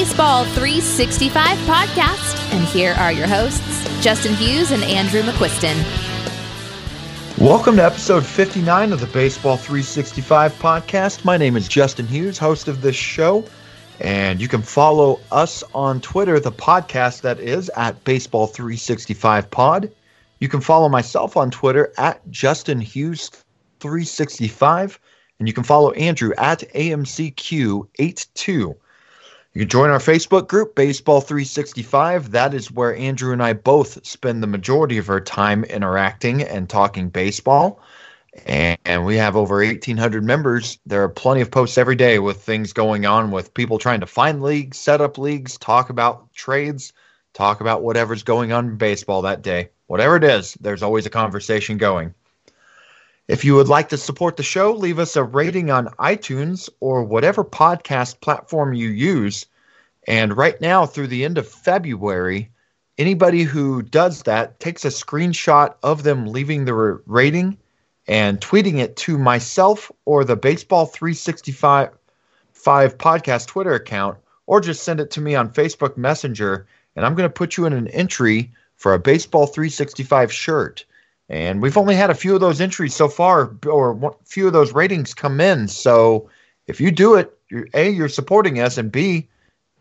Baseball 365 podcast, and here are your hosts, Justin Hughes and Andrew McQuiston. Welcome to episode 59 of the Baseball 365 podcast. My name is Justin Hughes, host of this show, and you can follow us on Twitter, the podcast that is at Baseball 365 Pod. You can follow myself on Twitter at Justin Hughes 365, and you can follow Andrew at AMCQ82. You can join our Facebook group, Baseball 365. That is where Andrew and I both spend the majority of our time interacting and talking baseball. And we have over 1,800 members. There are plenty of posts every day with things going on with people trying to find leagues, set up leagues, talk about trades, talk about whatever's going on in baseball that day. Whatever it is, there's always a conversation going. If you would like to support the show, leave us a rating on iTunes or whatever podcast platform you use. And right now, through the end of February, anybody who does that takes a screenshot of them leaving the rating and tweeting it to myself or the Baseball 365 five podcast Twitter account, or just send it to me on Facebook Messenger. And I'm going to put you in an entry for a Baseball 365 shirt. And we've only had a few of those entries so far, or a few of those ratings come in. So if you do it, you're, A, you're supporting us, and B,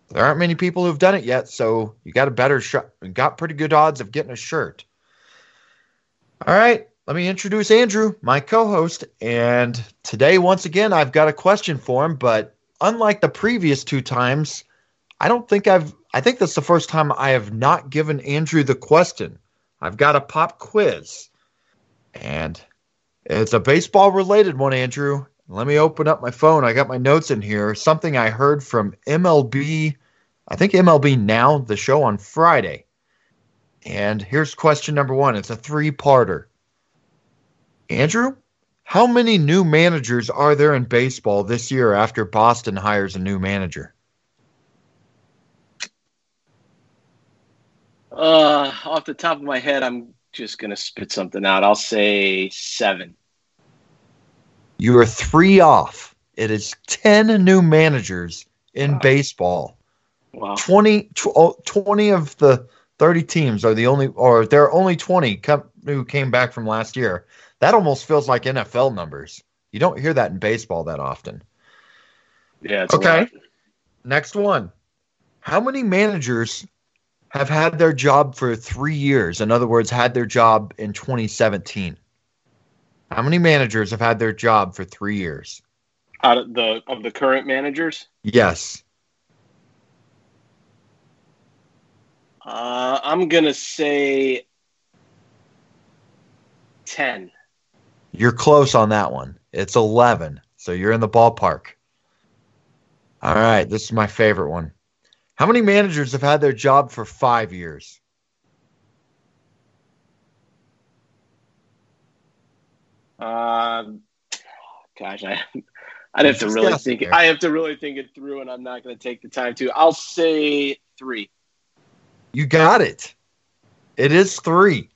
there aren't many people who've done it yet. So you got a better shot, and got pretty good odds of getting a shirt. All right, let me introduce Andrew, my co host. And today, once again, I've got a question for him. But unlike the previous two times, I don't think I've, I think that's the first time I have not given Andrew the question. I've got a pop quiz. And it's a baseball related one, Andrew. Let me open up my phone. I got my notes in here. Something I heard from MLB, I think MLB Now, the show on Friday. And here's question number one it's a three parter. Andrew, how many new managers are there in baseball this year after Boston hires a new manager? Uh, off the top of my head, I'm just gonna spit something out. I'll say seven. You are three off. It is ten new managers in wow. baseball. Wow. 20, tw- 20 of the 30 teams are the only, or there are only 20 come, who came back from last year. That almost feels like NFL numbers. You don't hear that in baseball that often. Yeah. okay. Next one. How many managers have had their job for three years. In other words, had their job in 2017. How many managers have had their job for three years? Out of the of the current managers? Yes. Uh, I'm gonna say ten. You're close on that one. It's eleven, so you're in the ballpark. All right, this is my favorite one. How many managers have had their job for five years? Um, gosh, I I'd have to really think. I have to really think it through, and I'm not going to take the time to. I'll say three. You got it. It is three.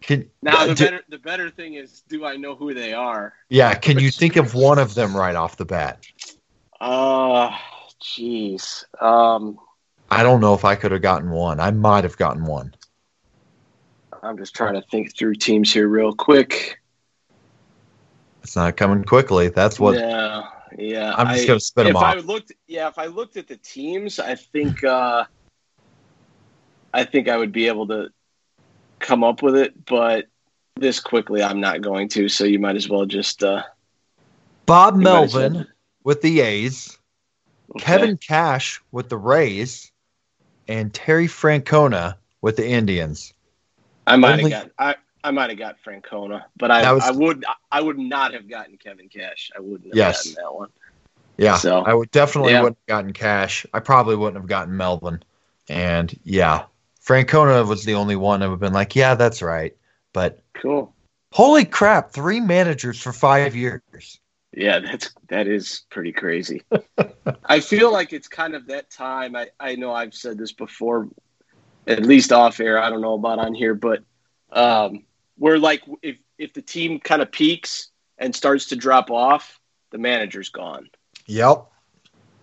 Can, now the do, better the better thing is, do I know who they are? Yeah. Can you think of one of them right off the bat? Uh Jeez. Um, I don't know if I could have gotten one. I might have gotten one. I'm just trying to think through teams here real quick. It's not coming quickly. That's what. Yeah, yeah. I'm just I, gonna spit them if off. I looked, yeah, if I looked at the teams, I think, uh, I think I would be able to come up with it. But this quickly, I'm not going to. So you might as well just. Uh, Bob Melvin well. with the A's. Okay. Kevin Cash with the Rays, and Terry Francona with the Indians. I might have got I, I might have got Francona, but I was, I would I would not have gotten Kevin Cash. I wouldn't have yes. gotten that one. Yeah, so I would definitely yeah. wouldn't have gotten Cash. I probably wouldn't have gotten Melvin. And yeah, Francona was the only one that would have been like, yeah, that's right. But cool. Holy crap! Three managers for five years. Yeah, that's that is pretty crazy. I feel like it's kind of that time. I, I know I've said this before, at least off air. I don't know about on here, but um, where like if if the team kind of peaks and starts to drop off, the manager's gone. Yep.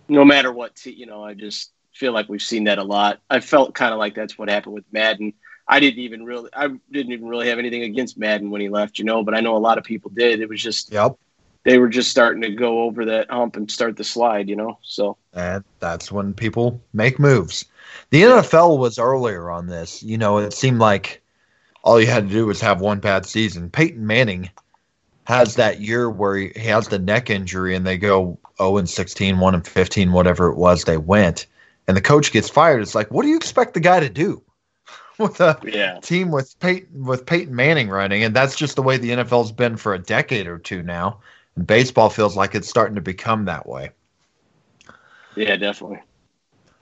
No matter what, te- you know, I just feel like we've seen that a lot. I felt kind of like that's what happened with Maddon. I didn't even really, I didn't even really have anything against Maddon when he left, you know, but I know a lot of people did. It was just, Yep. They were just starting to go over that hump and start the slide, you know. So And that's when people make moves. The NFL was earlier on this. You know, it seemed like all you had to do was have one bad season. Peyton Manning has that year where he has the neck injury and they go 0 and 16, 1 and 15, whatever it was they went. And the coach gets fired. It's like, what do you expect the guy to do with a yeah, team with Peyton with Peyton Manning running? And that's just the way the NFL's been for a decade or two now. And baseball feels like it's starting to become that way. yeah, definitely.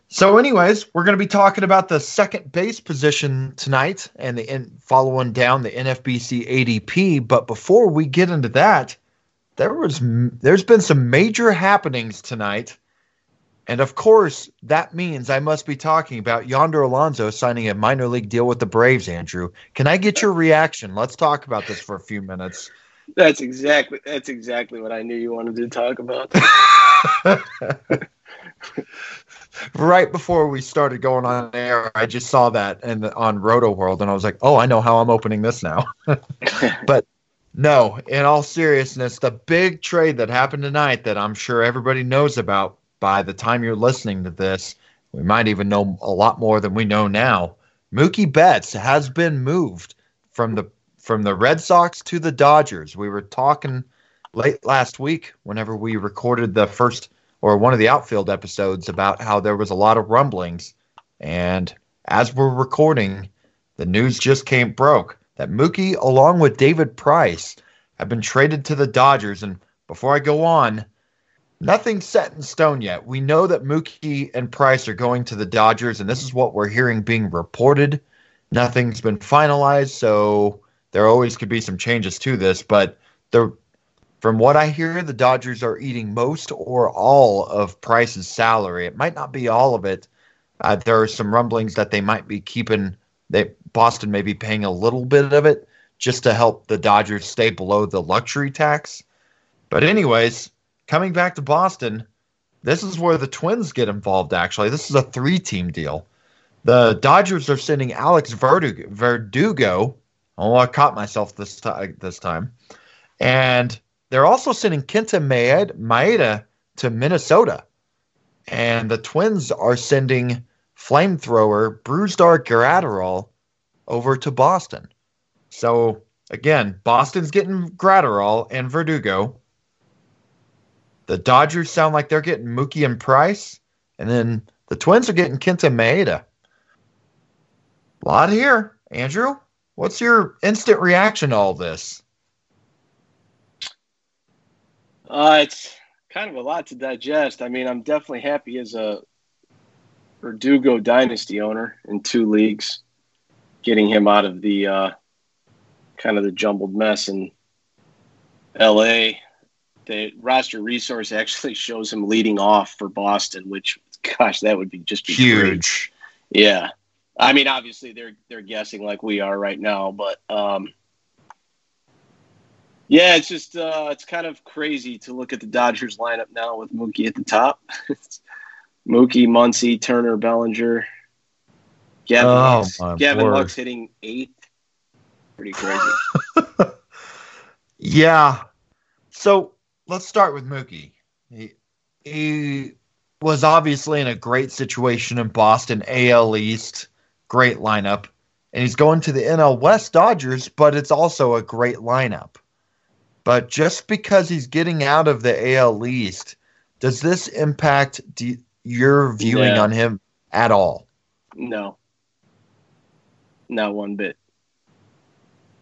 So, anyways, we're going to be talking about the second base position tonight and the in, following down the NFBC ADP. But before we get into that, there was there's been some major happenings tonight, and of course that means I must be talking about Yonder Alonso signing a minor league deal with the Braves. Andrew, can I get your reaction? Let's talk about this for a few minutes. That's exactly that's exactly what I knew you wanted to talk about. right before we started going on air, I just saw that and on Roto World, and I was like, "Oh, I know how I'm opening this now." but no, in all seriousness, the big trade that happened tonight that I'm sure everybody knows about by the time you're listening to this, we might even know a lot more than we know now. Mookie Betts has been moved from the from the Red Sox to the Dodgers. We were talking late last week whenever we recorded the first or one of the outfield episodes about how there was a lot of rumblings. And as we're recording, the news just came broke that Mookie, along with David Price, have been traded to the Dodgers. And before I go on, nothing's set in stone yet. We know that Mookie and Price are going to the Dodgers, and this is what we're hearing being reported. Nothing's been finalized, so there always could be some changes to this. But the from what I hear, the Dodgers are eating most or all of Price's salary. It might not be all of it. Uh, there are some rumblings that they might be keeping. Boston may be paying a little bit of it just to help the Dodgers stay below the luxury tax. But anyways, coming back to Boston, this is where the Twins get involved. Actually, this is a three-team deal. The Dodgers are sending Alex Verdugo. Verdugo oh, I caught myself this time. This time, and they're also sending Kenta Maeda to Minnesota. And the Twins are sending flamethrower Brusdar Graterol over to Boston. So again, Boston's getting Graterol and Verdugo. The Dodgers sound like they're getting Mookie and Price, and then the Twins are getting Kenta Maeda. A lot here, Andrew. What's your instant reaction to all this? Uh, it's kind of a lot to digest. I mean, I'm definitely happy as a Verdugo dynasty owner in two leagues, getting him out of the uh, kind of the jumbled mess in L.A. The roster resource actually shows him leading off for Boston, which, gosh, that would be just be Huge. Great. Yeah, I mean, obviously they're they're guessing like we are right now, but um, yeah, it's just uh, it's kind of crazy to look at the Dodgers lineup now with Mookie at the top. Mookie, Muncy, Turner, Bellinger, Gavin, Oh, Lux, Gavin. Lux hitting eighth. Pretty crazy. Yeah. So let's start with Mookie. He, he was obviously in a great situation in Boston, AL East, great lineup. And he's going to the NL West Dodgers, but it's also a great lineup. But just because he's getting out of the AL East, does this impact d- your viewing No. on him at all? no, not one bit.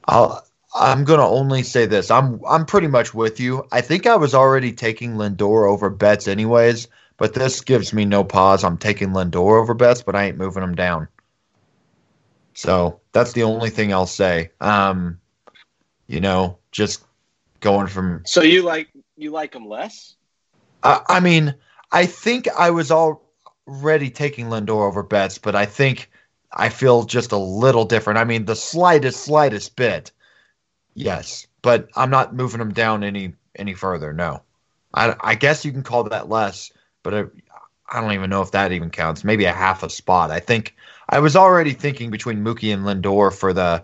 I'll, I'm gonna only say this. I'm I'm pretty much with you. I think I was already taking Lindor over Betts anyways, but this gives me no pause. I'm taking Lindor over Betts, but I ain't moving him down. So that's the only thing I'll say. Um, you know, just going from. So you like you like him less? I, I mean, I think I was already taking Lindor over Betts, but I think I feel just a little different. I mean, the slightest, slightest bit. Yes, but I'm not moving him down any any further. No, I, I guess you can call that less, but it, I don't even know if that even counts. Maybe a half a spot. I think I was already thinking between Mookie and Lindor for the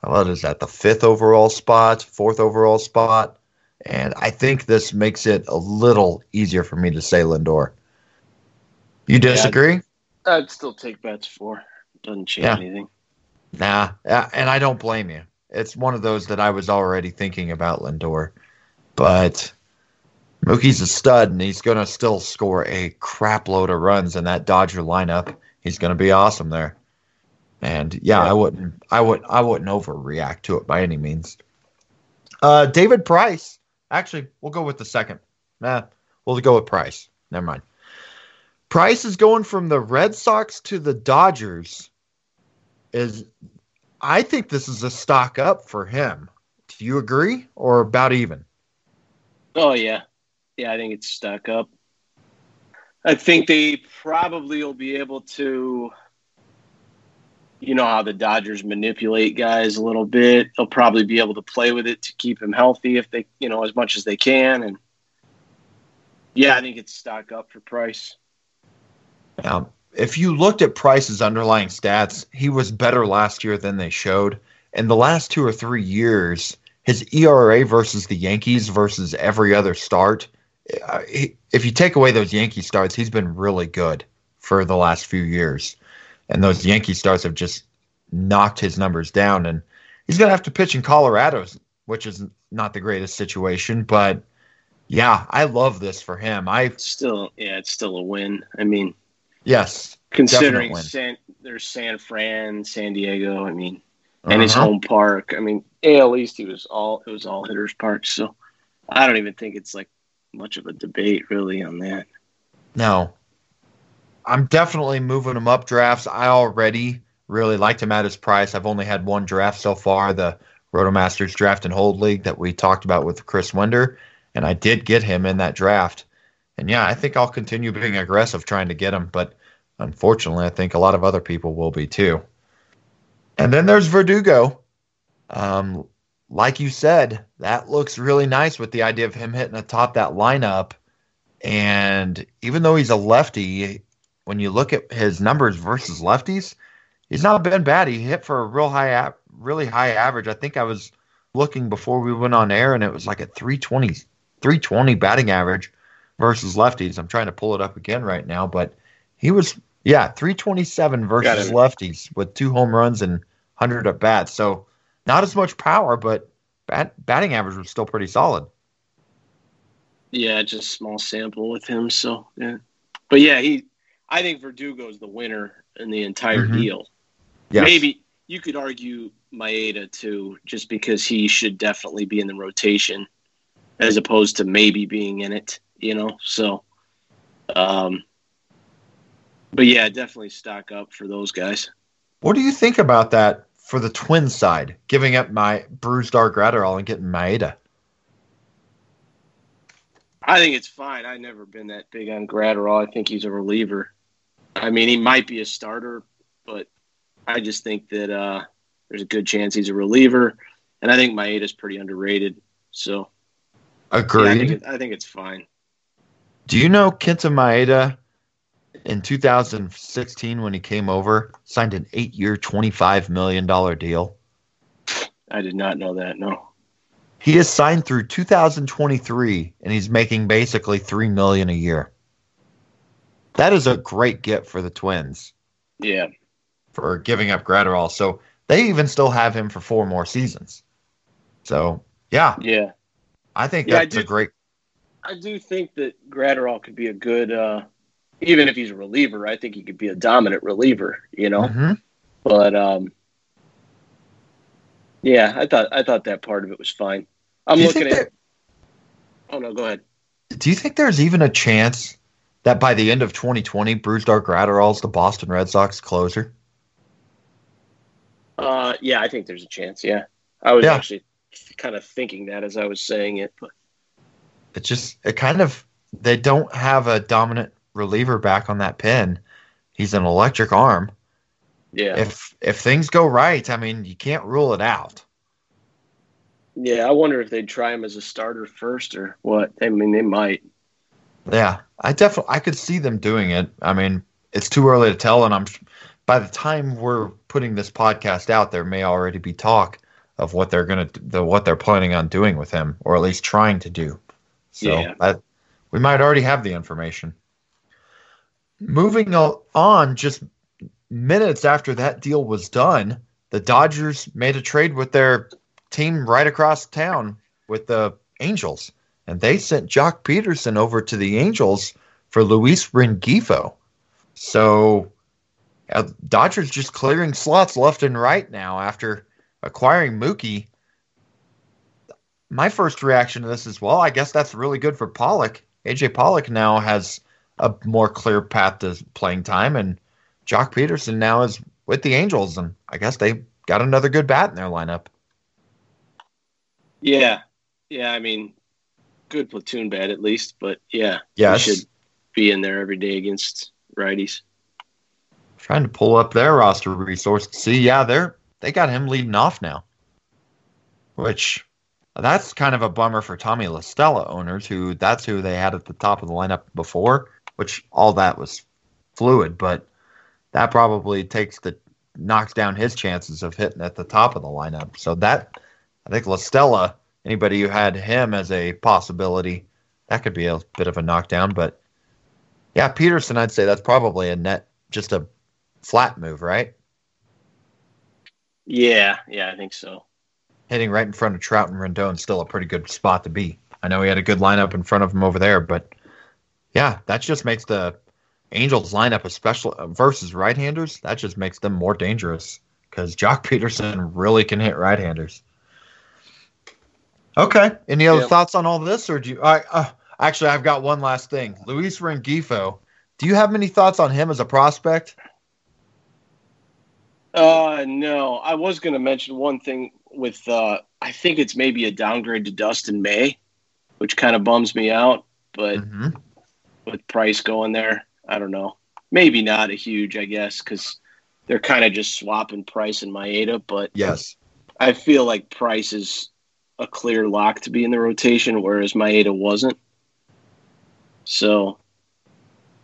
what is that? The fifth overall spot, fourth overall spot, and I think this makes it a little easier for me to say Lindor. You disagree? Yeah, I'd, I'd still take Betts for. Doesn't change yeah. anything. Nah, and I don't blame you. It's one of those that I was already thinking about Lindor, but Mookie's a stud, and he's going to still score a crap load of runs in that Dodger lineup. He's going to be awesome there. And yeah, yeah, I wouldn't, I would, I wouldn't overreact to it by any means. Uh, David Price. Actually, we'll go with the second. Nah, we'll go with Price. Never mind. Price is going from the Red Sox to the Dodgers. Is I think this is a stock up for him. Do you agree, or about even? Oh yeah, yeah, I think it's stuck up. I think they probably will be able to. You know how the Dodgers manipulate guys a little bit. They'll probably be able to play with it to keep him healthy if they, you know, as much as they can. And yeah, I think it's stock up for Price. Yeah, if you looked at Price's underlying stats, he was better last year than they showed. In the last two or three years, his ERA versus the Yankees versus every other start, if you take away those Yankee starts, he's been really good for the last few years. And those Yankee starts have just knocked his numbers down. And he's going to have to pitch in Colorado, which is not the greatest situation. But yeah, I love this for him. I still, yeah, it's still a win. I mean, Yes. Considering San, there's San Fran, San Diego, I mean, and uh-huh. his home park. I mean, AL East, he was all it was all hitters park. So I don't even think it's like much of a debate really on that. No. I'm definitely moving him up drafts. I already really liked him at his price. I've only had one draft so far, the Rotomasters draft and hold league that we talked about with Chris Winder, and I did get him in that draft. And yeah, I think I'll continue being aggressive trying to get him, but unfortunately, I think a lot of other people will be too. And then there's Verdugo. Um, like you said, that looks really nice with the idea of him hitting atop that lineup. And even though he's a lefty, when you look at his numbers versus lefties, he's not been bad. He hit for a real high, really high average. I think I was looking before we went on air, and it was like a 320, 320 batting average versus lefties. I'm trying to pull it up again right now, but he was yeah 327 versus lefties with two home runs and 100 at bats. So not as much power, but bat, batting average was still pretty solid. Yeah, just small sample with him. So yeah, but yeah, he. I think Verdugo's the winner in the entire mm-hmm. deal. Yes. Maybe you could argue Maeda too, just because he should definitely be in the rotation as opposed to maybe being in it you know. So, um, but yeah, definitely stock up for those guys. What do you think about that for the twin side, giving up my Brusdar Graterol and getting Maeda? I think it's fine. I've never been that big on Graterol. I think he's a reliever. I mean, he might be a starter, but I just think that uh, there's a good chance he's a reliever, and I think Maeda's pretty underrated. So, agreed. Yeah, I, think it, I think it's fine. Do you know Kenta Maeda in 2016 when he came over signed an eight-year, 25 million dollar deal? I did not know that. No. He is signed through 2023, and he's making basically three million a year. That is a great get for the Twins. Yeah. For giving up Graterol, so they even still have him for four more seasons. So yeah, yeah, I think yeah, that's I do, a great I do think that Graterol could be a good, uh, even if he's a reliever. I think he could be a dominant reliever. You know, mm-hmm. but um, yeah, I thought I thought that part of it was fine. I'm looking at. There, oh no, go ahead. Do you think there's even a chance that by the end of 2020, Brusdar Graterol's the Boston Red Sox closer? Uh, yeah, I think there's a chance. Yeah, I was yeah. actually kind of thinking that as I was saying it, but it just it kind of they don't have a dominant reliever back on that pin. He's an electric arm. Yeah. If if things go right, I mean, you can't rule it out. Yeah, I wonder if they'd try him as a starter first or what. I mean, they might. Yeah, I definitely I could see them doing it. I mean, it's too early to tell, and I'm by the time we're putting this podcast out, there may already be talk of what they're gonna the what they're planning on doing with him, or at least trying to do. So yeah. I, we might already have the information. Moving on, just minutes after that deal was done, the Dodgers made a trade with their team right across town with the Angels, and they sent Joc Pederson over to the Angels for Luis Rengifo. So, uh, Dodgers just clearing slots left and right now after acquiring Mookie. My first reaction to this is, well, I guess that's really good for Pollock. AJ Pollock now has a more clear path to playing time, and Joc Pederson now is with the Angels, and I guess they got another good bat in their lineup. Yeah, yeah. I mean, good platoon bat at least, but yeah, yeah, should be in there every day against righties. Trying to pull up their roster resource to see. Yeah, they're they got him leading off now, which that's kind of a bummer for Tommy La Stella owners, who that's who they had at the top of the lineup before. Which all that was fluid, but that probably takes the knocks down his chances of hitting at the top of the lineup. So that I think La Stella, anybody who had him as a possibility, that could be a bit of a knockdown. But yeah, Pederson, I'd say that's probably a net just a flat move, right? Yeah, yeah, I think so. Hitting right in front of Trout and Rendon still a pretty good spot to be. I know he had a good lineup in front of him over there, but yeah, that just makes the Angels lineup, especially uh, versus right-handers, that just makes them more dangerous because Joc Pederson really can hit right-handers. Okay. Any other thoughts on all this, or do you? I uh, actually, I've got one last thing. Luis Rengifo. Do you have many thoughts on him as a prospect? Uh, no. I was going to mention one thing with. Uh, I think it's maybe a downgrade to Dustin May, which kind of bums me out. But mm-hmm. With Price going there, I don't know. Maybe not a huge, I guess, because they're kind of just swapping Price and Maeda. But yes, I feel like Price is a clear lock to be in the rotation, whereas Maeda wasn't. So,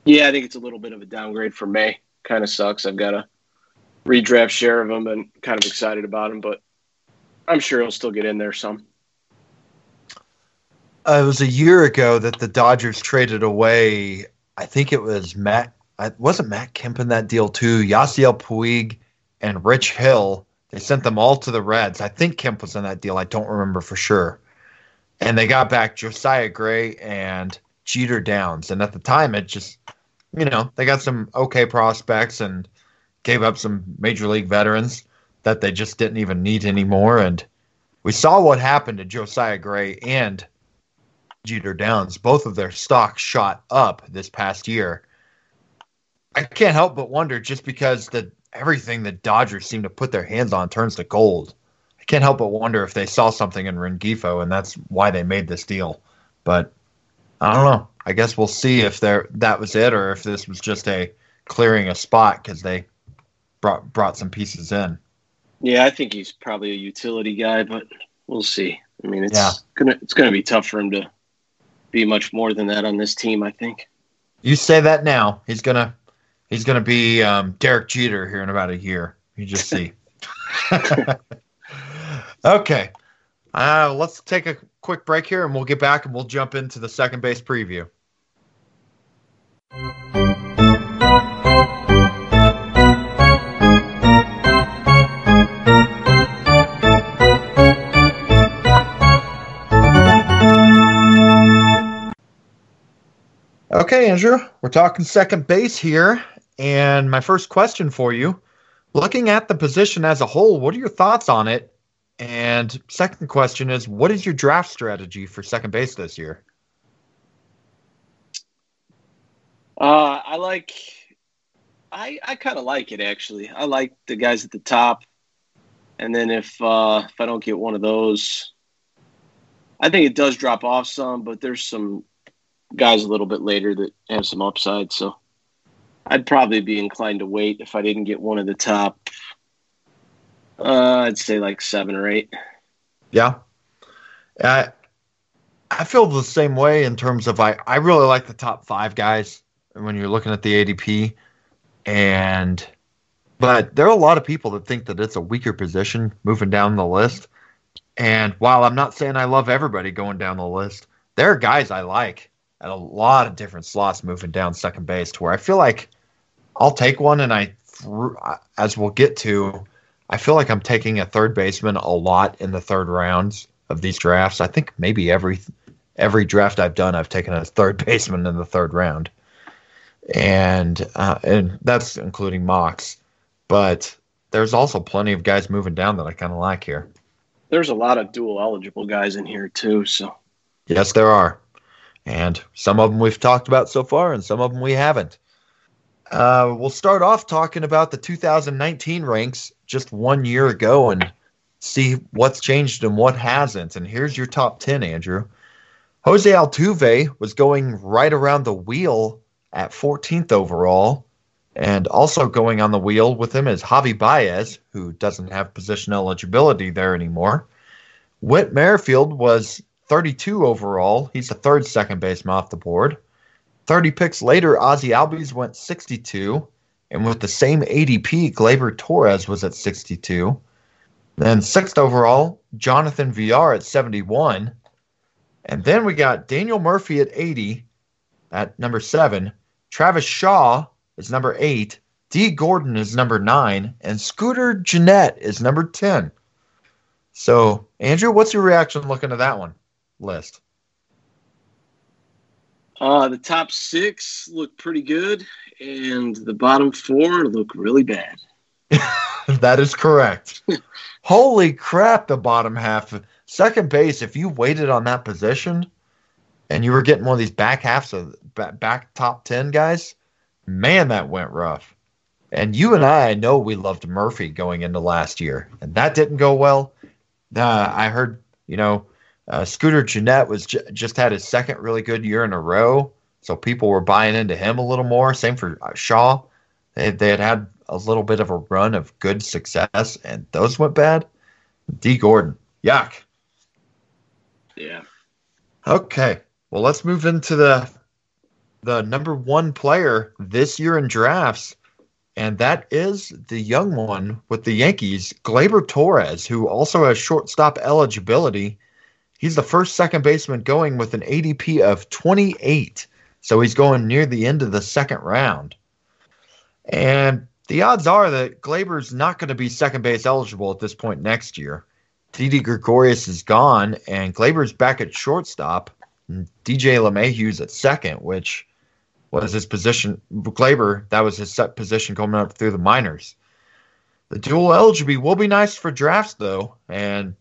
yeah, I think it's a little bit of a downgrade for May. Kind of sucks. I've got a redraft share of him and kind of excited about him, but I'm sure he'll still get in there some. Uh, it was a year ago that the Dodgers traded away I think it was Matt. Wasn't Matt Kemp in that deal too. Yasiel Puig and Rich Hill. They sent them all to the Reds. I think Kemp was in that deal. I don't remember for sure. And they got back Josiah Gray and Jeter Downs. And at the time, it just, you know, they got some okay prospects and gave up some major league veterans that they just didn't even need anymore. And we saw what happened to Josiah Gray and Jeter Downs, both of their stocks shot up this past year. I can't help but wonder just because the everything the Dodgers seem to put their hands on turns to gold. I can't help but wonder if they saw something in Rengifo and that's why they made this deal. But I don't know. I guess we'll see if there that was it or if this was just a clearing a spot because they brought brought some pieces in. Yeah, I think he's probably a utility guy, but we'll see. I mean, it's yeah. gonna it's gonna be tough for him to be much more than that on this team. I think. You say that now. He's gonna he's gonna be um, Derek Jeter here in about a year. You just see. okay. Uh, let's take a quick break here and we'll get back and we'll jump into the second base preview. Okay, Andrew, we're talking second base here. And my first question for you looking at the position as a whole, what are your thoughts on it? And second question is, what is your draft strategy for second base this year? Uh, I like, I I kind of like it actually. I like the guys at the top, and then if uh, if I don't get one of those, I think it does drop off some. But there's some guys a little bit later that have some upside. So I'd probably be inclined to wait if I didn't get one of the top. Uh, I'd say like seven or eight. Yeah. Uh, I feel the same way in terms of I, I really like the top five guys when you're looking at the ADP. And but there are a lot of people that think that it's a weaker position moving down the list. And while I'm not saying I love everybody going down the list, there are guys I like at a lot of different slots moving down second base to where I feel like I'll take one and I as we'll get to, I feel like I'm taking a third baseman a lot in the third rounds of these drafts. I think maybe every every draft I've done, I've taken a third baseman in the third round, and uh, and that's including mocks. But there's also plenty of guys moving down that I kind of like here. There's a lot of dual eligible guys in here too. So yes, there are, and some of them we've talked about so far, and some of them we haven't. Uh, we'll start off talking about the 2019 ranks just one year ago and see what's changed and what hasn't. And here's your top 10, Andrew. Jose Altuve was going right around the wheel at 14th overall. And also going on the wheel with him is Javi Baez, who doesn't have position eligibility there anymore. Whit Merrifield was 32 overall. He's the third second baseman off the board. 30 picks later, Ozzie Albies went 62. And with the same ADP, Gleyber Torres was at 62. Then sixth overall, Jonathan Villar at 71. And then we got Daniel Murphy at 80 at number seven. Travis Shaw is number eight. Dee Gordon is number nine. And Scooter Gennett is number 10. So, Andrew, what's your reaction looking at that one list? Uh, the top six look pretty good, and the bottom four look really bad. that is correct. Holy crap, the bottom half. Second base, if you waited on that position and you were getting one of these back halves of back top 10 guys, man, that went rough. And you and I know we loved Murphy going into last year, and that didn't go well. Uh, I heard, you know, uh, Scooter Gennett was j- just had his second really good year in a row, so people were buying into him a little more. Same for uh, Shaw; they they had had a little bit of a run of good success, and those went bad. Dee Gordon, yuck. Yeah. Okay, well let's move into the the number one player this year in drafts, and that is the young one with the Yankees, Gleyber Torres, who also has shortstop eligibility He's the first second baseman going with an ADP of 28. So he's going near the end of the second round. And the odds are that Gleyber's not going to be second base eligible at this point next year. Didi Gregorius is gone, and Gleyber's back at shortstop. DJ LeMahieu's at second, which was his position. Gleyber, that was his set position coming up through the minors. The dual eligibility will be nice for drafts, though, and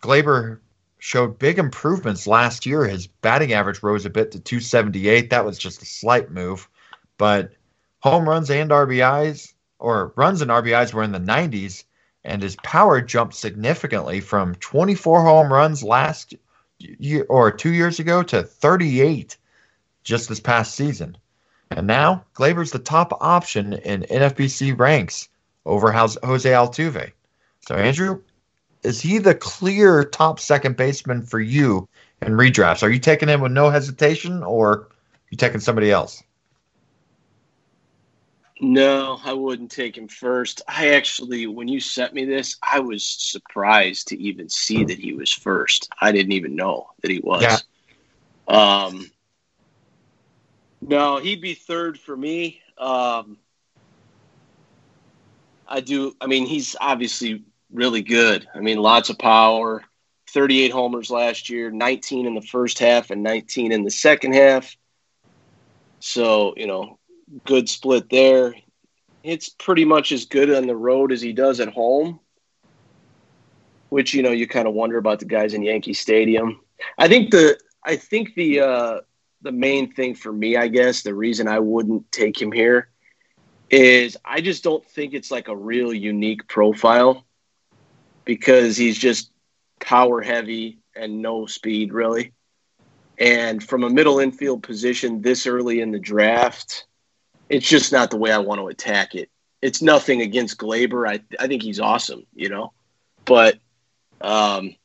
Gleyber showed big improvements last year. His batting average rose a bit to 278. That was just a slight move, but home runs and RBIs or runs and RBIs were in the 90s, and his power jumped significantly from 24 home runs last year or two years ago to 38 just this past season. And now Gleyber's the top option in NFBC ranks over Jose Altuve. So Andrew, is he the clear top second baseman for you in redrafts? Are you taking him with no hesitation, or you taking somebody else? No, I wouldn't take him first. I actually, when you sent me this, I was surprised to even see that he was first. I didn't even know that he was. Yeah. Um, no, he'd be third for me. Um, I do. I mean, he's obviously really good. I mean, lots of power. 38 homers last year, 19 in the first half and 19 in the second half. So, you know, good split there. It's pretty much as good on the road as he does at home, which, you know, you kind of wonder about the guys in Yankee Stadium. I think the, I think the, uh, the main thing for me, I guess, the reason I wouldn't take him here is I just don't think it's like a real unique profile because he's just power heavy and no speed really. And from a middle infield position this early in the draft, it's just not the way I want to attack it. It's nothing against Gleyber. I I think he's awesome, you know, but um,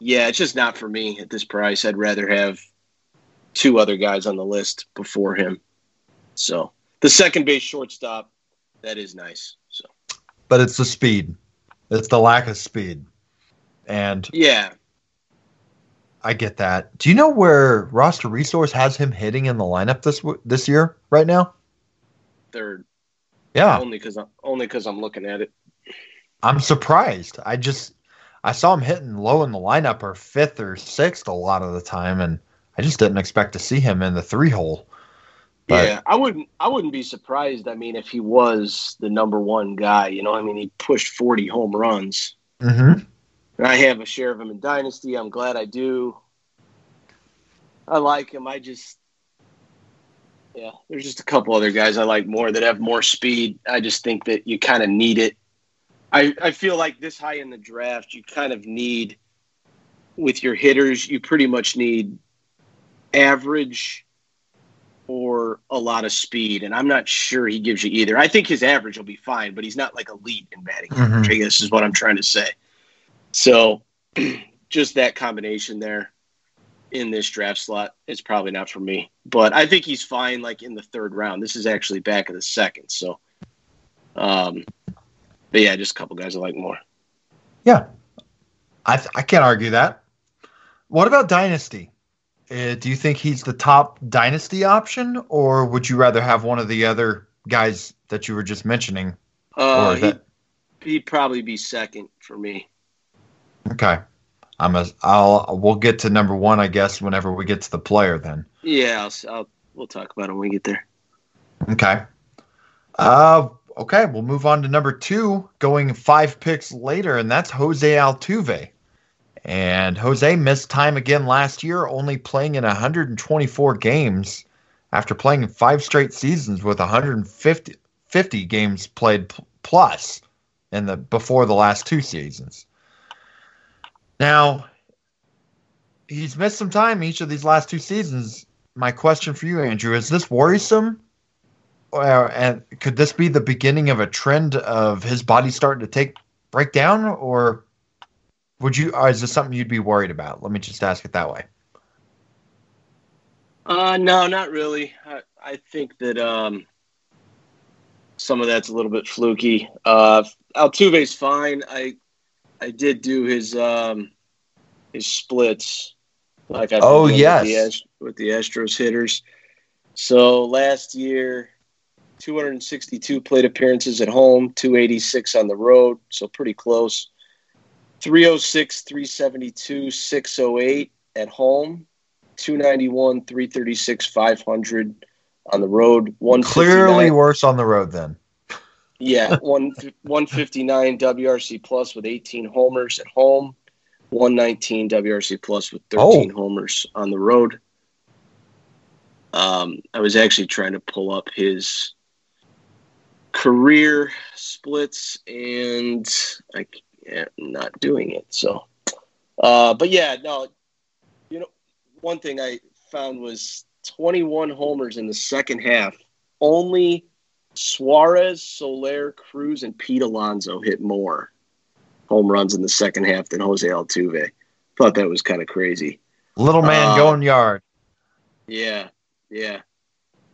yeah, it's just not for me at this price. I'd rather have two other guys on the list before him. So the second base shortstop, that is nice. So, but it's the speed. It's the lack of speed, and yeah, I get that. Do you know where roster resource has him hitting in the lineup this this year right now? Third. Yeah. Only because I'm only because I'm looking at it. I'm surprised. I just I saw him hitting low in the lineup or fifth or sixth a lot of the time, and I just didn't expect to see him in the three hole. But, yeah, I wouldn't. I wouldn't be surprised. I mean, if he was the number one guy, you know, I mean, he pushed 40 home runs. Mm-hmm. And I have a share of him in Dynasty. I'm glad I do. I like him. I just, yeah, there's just a couple other guys I like more that have more speed. I just think that you kind of need it. I, I feel like this high in the draft, you kind of need, with your hitters, you pretty much need average or a lot of speed. And I'm not sure he gives you either. I think his average will be fine, but he's not like elite in batting Mhm. I guess is what I'm trying to say. So just that combination there in this draft slot is probably not for me. But I think he's fine like in the third round. This is actually back in the second. So um but yeah, just a couple guys I like more. Yeah, I th- I can't argue that. What about Dynasty? Uh, do you think he's the top Dynasty option, or would you rather have one of the other guys that you were just mentioning? Uh he'd, that, he'd probably be second for me. okay, I'm a. I'll. We'll get to number one, I guess, whenever we get to the player. Then. Yeah, I'll, I'll we'll talk about it when we get there. Okay. Uh. Okay, we'll move on to number two, going five picks later, and that's Jose Altuve. And Jose missed time again last year, only playing in 124 games after playing five straight seasons with 150 50 games played plus in the before the last two seasons. Now, he's missed some time each of these last two seasons. My question for you, Andrew, is this worrisome? Or, and could this be the beginning of a trend of his body starting to take break down, or would you? Or is this something you'd be worried about? Let me just ask it that way. Uh, no, not really. I, I think that um, some of that's a little bit fluky. Uh, Altuve's fine. I I did do his um, his splits, like I Oh, yes. with the, with the Astros hitters. So last year, 262 plate appearances at home, 286 on the road, so pretty close. 306, 372, 608 at home, 291, 336, 500 on the road. One Clearly worse on the road then. yeah, one 159 WRC plus with 18 homers at home, 119 WRC plus with 13 homers on the road. Um, I was actually trying to pull up his career splits, and I not doing it. So, uh, but yeah, no, you know, one thing I found was 21 homers in the second half. Only Suarez, Soler, Cruz, and Pete Alonso hit more home runs in the second half than Jose Altuve. Thought that was kind of crazy. Little man Uh, going yard. Yeah, yeah,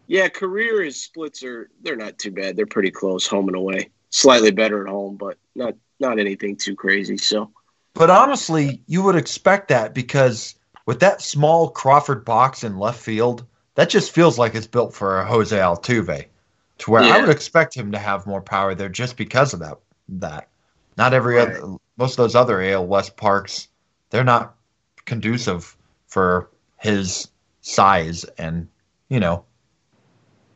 yeah. Career his splits are they're not too bad. They're pretty close, home and away. Slightly better at home, but not not anything too crazy. So But honestly, you would expect that because with that small Crawford box in left field, that just feels like it's built for a Jose Altuve. To where I would expect him to have more power there just because of that. That not every Right. other most of those other AL West parks, they're not conducive for his size and you know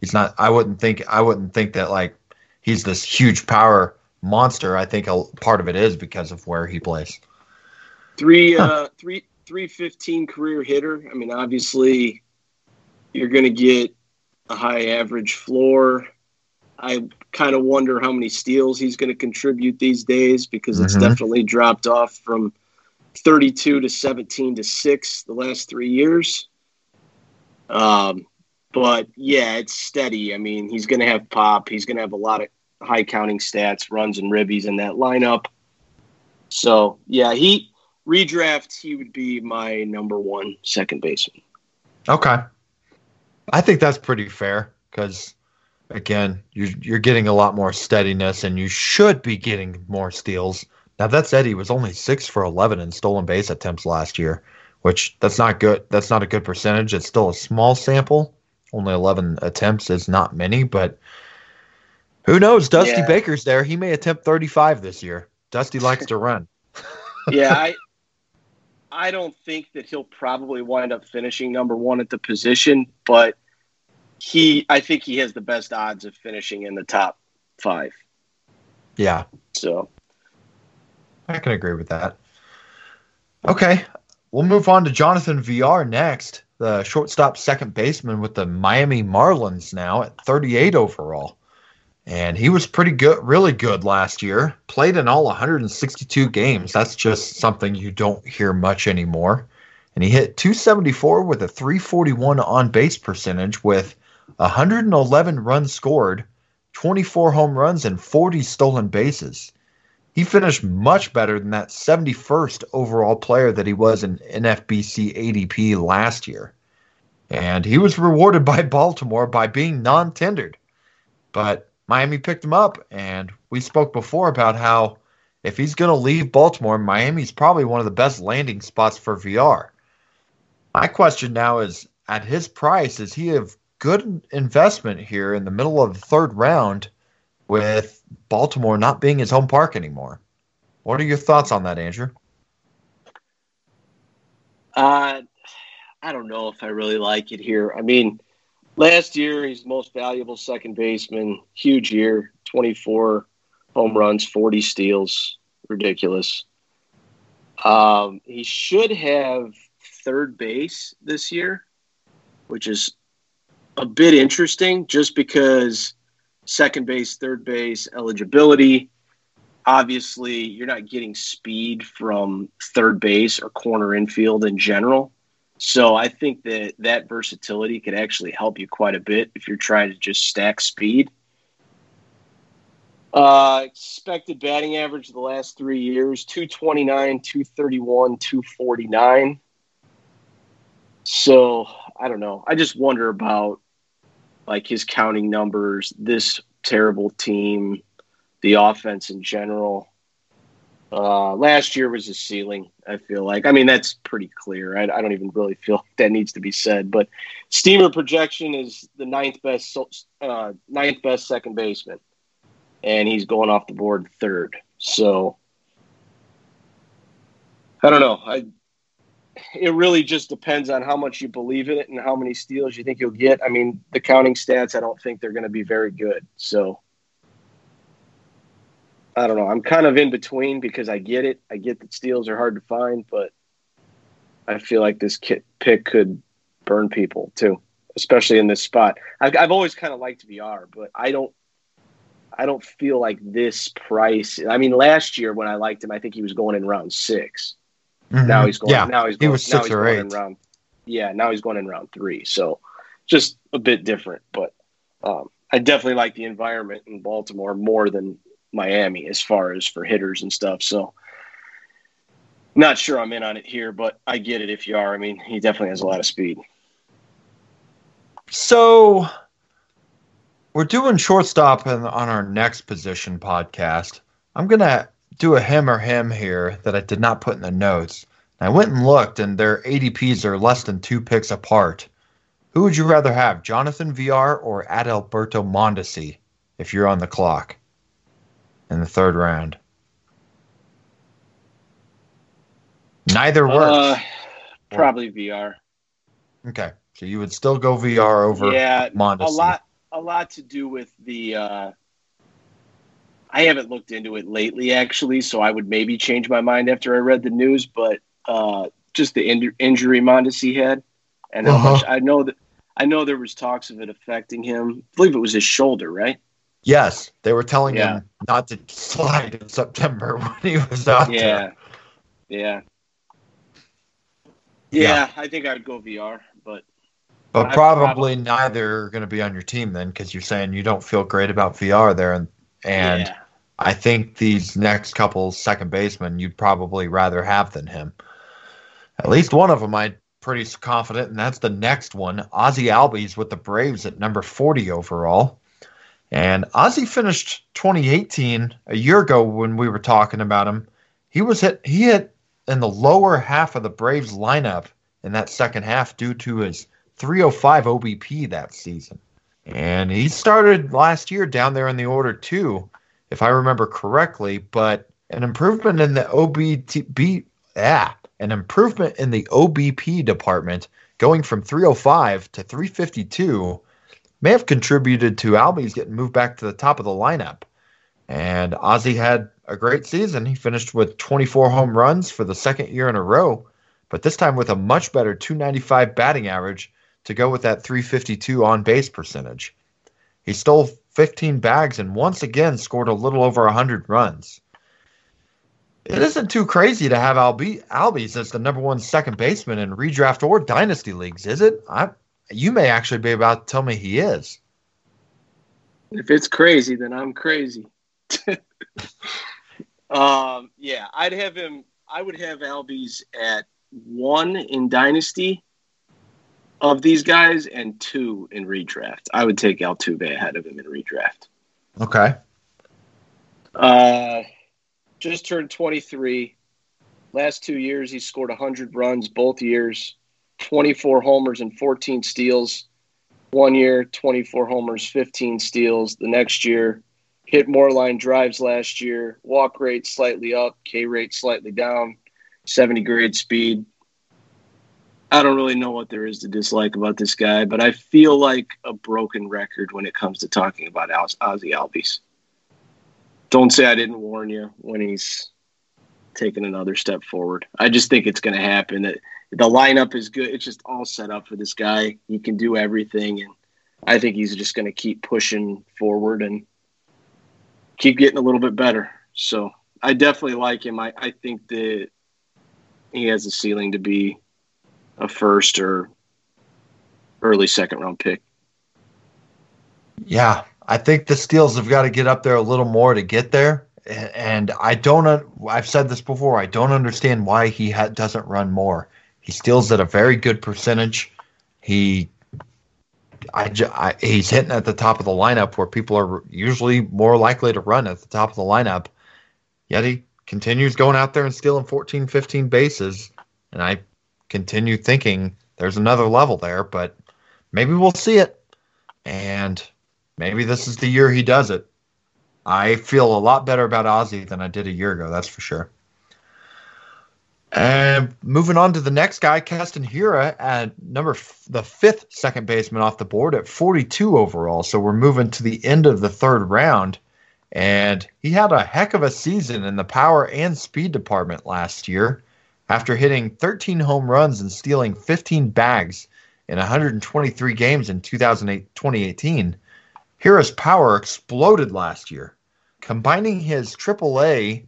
he's not I wouldn't think I wouldn't think that like he's this huge power monster. I think a part of it is because of where he plays. three uh three three fifteen career hitter. I mean, obviously, you're going to get a high average floor. I kind of wonder how many steals he's going to contribute these days because it's Mhm. definitely dropped off from 32 to 17 to 6 the last three years. Um, but yeah, it's steady. I mean, he's going to have pop. He's going to have a lot of high counting stats, runs, and ribbies in that lineup. So yeah, he redraft, he would be my number one second baseman. Okay. I think that's pretty fair because, again, you're, you're getting a lot more steadiness and you should be getting more steals. Now, that said, he was only six for 11 in stolen base attempts last year, which that's not good. That's not a good percentage. It's still a small sample. Only 11 attempts is not many, but who knows? Dusty yeah. Baker's there. He may attempt 35 this year. Dusty likes to run. yeah, I I don't think that he'll probably wind up finishing number one at the position, but he I think he has the best odds of finishing in the top five. Yeah. So I can agree with that. Okay. We'll move on to Jonathan Villar next, the shortstop second baseman with the Miami Marlins now at 38 overall. And he was pretty good, really good last year. Played in all 162 games. That's just something you don't hear much anymore. And he hit 274 with a 341 on base percentage with 111 runs scored, 24 home runs, and 40 stolen bases. He finished much better than that 71st overall player that he was in NFBC ADP last year. And he was rewarded by Baltimore by being non tendered. But Miami picked him up, and we spoke before about how if he's going to leave Baltimore, Miami's probably one of the best landing spots for Villar. My question now is at his price, is he a good investment here in the middle of the third round with Baltimore not being his home park anymore? What are your thoughts on that, Andrew? Uh, I don't know if I really like it here. I mean, Last year, he's the most valuable second baseman. Huge year, 24 home runs, 40 steals. Ridiculous. Um, he should have third base this year, which is a bit interesting just because second base, third base eligibility. Obviously, you're not getting speed from third base or corner infield in general. So I think that that versatility could actually help you quite a bit if you're trying to just stack speed. Uh, expected batting average the last three years 229, 231, 249. So I don't know. I just wonder about like his counting numbers, this terrible team, the offense in general. Uh, last year was a ceiling. I feel like. I mean, that's pretty clear. I, I, don't even really feel that needs to be said. But Steamer projection is the ninth best, uh, ninth best second baseman, and he's going off the board third. So I don't know. I it really just depends on how much you believe in it and how many steals you think you'll get. I mean, the counting stats, I don't think they're going to be very good. So I don't know. I'm kind of in between because I get it. I get that steals are hard to find, but I feel like this pick could burn people too, especially in this spot. I've, I've always kind of liked Villar, but I don't. I don't feel like this price. I mean, last year when I liked him, I think he was going in round 6 mm-hmm. Now he's going. Yeah, now he's going. He was six or eight. In round, yeah, now he's going in round three. So just a bit different, but um, I definitely like the environment in Baltimore more than Miami as far as for hitters and stuff. So not sure I'm in on it here, but I get it if you are. I mean, he definitely has a lot of speed. So we're doing shortstop on our next position podcast. I'm gonna do a him or him here that I did not put in the notes. I went and looked, and their ADPs are less than two picks apart. Who would you rather have, Jonathan Villar or Adalberto Mondesi, if you're on the clock? In the third round? Neither works. Uh, probably Villar. Okay, so you would still go Villar over yeah, Mondesi. a lot, a lot to do with the. Uh, I haven't looked into it lately, actually, so I would maybe change my mind after I read the news. But uh, just the in- injury Mondesi had, and uh-huh. much, I know that I know there was talks of it affecting him. I believe it was his shoulder, right? Yes, they were telling yeah. him not to slide in September when he was out yeah. there. Yeah. Yeah. Yeah, I think I'd go Villar, but but probably, probably, neither are going to be on your team then because you're saying you don't feel great about Villar there and and yeah. I think these next couple second basemen you'd probably rather have than him. At least one of them I'm pretty confident, and that's the next one. Ozzie Albies with the Braves at number 40 overall. And Ozzie finished 2018 a year ago when we were talking about him. He was hit he hit in the lower half of the Braves lineup in that second half due to his 305 OBP that season. And he started last year down there in the order too, if I remember correctly, but an improvement in the OBP ah, an improvement in the OBP department going from 305 to 352 may have contributed to Albies getting moved back to the top of the lineup. And Ozzie had a great season. He finished with 24 home runs for the second year in a row, but this time with a much better 295 batting average to go with that 352 on base percentage. He stole 15 bags and once again scored a little over 100 runs. It isn't too crazy to have Albi- Albies as the number one second baseman in redraft or dynasty leagues, is it? I, you may actually be about to tell me he is. If it's crazy, then I'm crazy. um, yeah, I'd have him. I would have Albies at one in dynasty of these guys and two in redraft. I would take Altuve ahead of him in redraft. Okay. Uh, just turned 23. Last two years, he scored 100 runs both years, 24 homers and 14 steals. One year, 24 homers, 15 steals. The next year, hit more line drives last year. Walk rate slightly up, K rate slightly down, 70 grade speed. I don't really know what there is to dislike about this guy, but I feel like a broken record when it comes to talking about Ozzie Albies. Don't say I didn't warn you when he's taking another step forward. I just think it's going to happen. The lineup is good. It's just all set up for this guy. He can do everything, and I think he's just going to keep pushing forward and keep getting a little bit better. So I definitely like him. I, I think that he has a ceiling to be a first or early second round pick. Yeah, I think the steals have got to get up there a little more to get there. And I don't. I've said this before. I don't understand why he ha- doesn't run more. He steals at a very good percentage. He, I, I, he's hitting at the top of the lineup where people are usually more likely to run at the top of the lineup. Yet he continues going out there and stealing 14, 15 bases. And I continue thinking there's another level there, but maybe we'll see it. And maybe this is the year he does it. I feel a lot better about Ozzie than I did a year ago, that's for sure. And moving on to the next guy, Keston Hiura at number f- the fifth second baseman off the board at 42 overall. So we're moving to the end of the third round. And he had a heck of a season in the power and speed department last year after hitting 13 home runs and stealing 15 bags in 123 games in 2018. Hiura's power exploded last year. Combining his AAA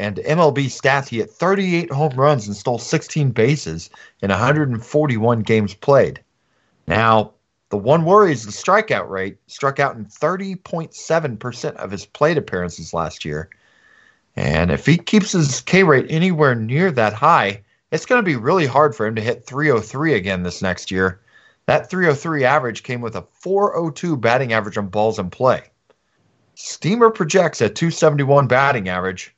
and MLB stats, he hit 38 home runs and stole 16 bases in 141 games played. Now, the one worry is the strikeout rate. Struck out in 30.7% of his plate appearances last year. And if he keeps his K rate anywhere near that high, it's going to be really hard for him to hit 303 again this next year. That 303 average came with a 402 batting average on balls in play. Steamer projects a 271 batting average.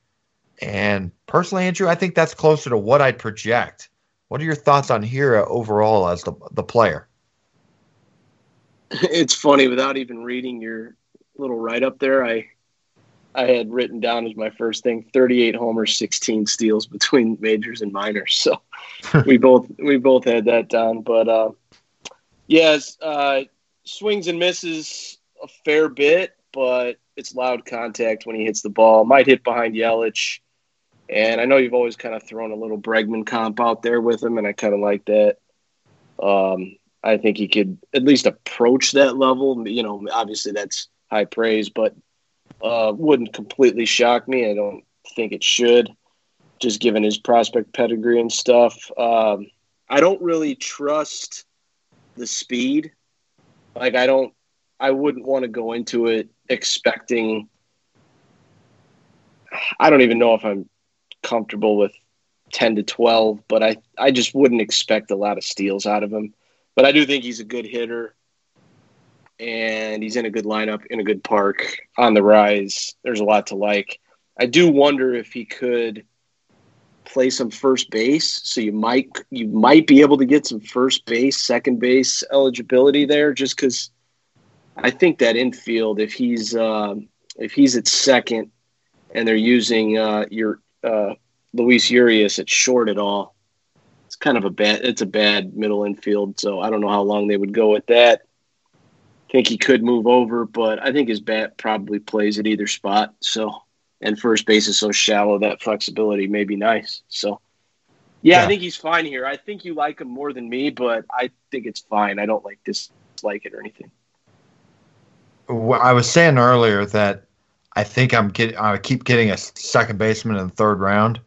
And personally, Andrew, I think that's closer to what I'd project. What are your thoughts on Hiura overall as the, the player? It's funny, without even reading your little write up there, I I had written down as my first thing 38 homers, 16 steals between majors and minors. So we both we both had that down. But uh, yes, uh, swings and misses a fair bit, but it's loud contact when he hits the ball. Might hit behind Yelich. And I know you've always kind of thrown a little Bregman comp out there with him, and I kind of like that. Um, I think he could at least approach that level. You know, obviously that's high praise, but uh, wouldn't completely shock me. I don't think it should, just given his prospect pedigree and stuff. Um, I don't really trust the speed. Like I don't, I wouldn't want to go into it expecting I don't even know if I'm comfortable with 10 to 12, but I, I just wouldn't expect a lot of steals out of him. But I do think he's a good hitter and he's in a good lineup in a good park on the rise. There's a lot to like. I do wonder if he could play some first base, so you might you might be able to get some first base, second base eligibility there, just because I think that infield, if he's uh, if he's at second and they're using uh, your uh, Luis Urias at short at all, it's kind of a bad it's a bad middle infield. So I don't know how long they would go with that. I think he could move over, but I think his bat probably plays at either spot. So and first base is so shallow that flexibility may be nice. So yeah, yeah, I think he's fine here. I think you like him more than me, but I think it's fine. I don't like dislike it or anything. I was saying earlier that I think I'm getting I keep getting a second baseman in the third round,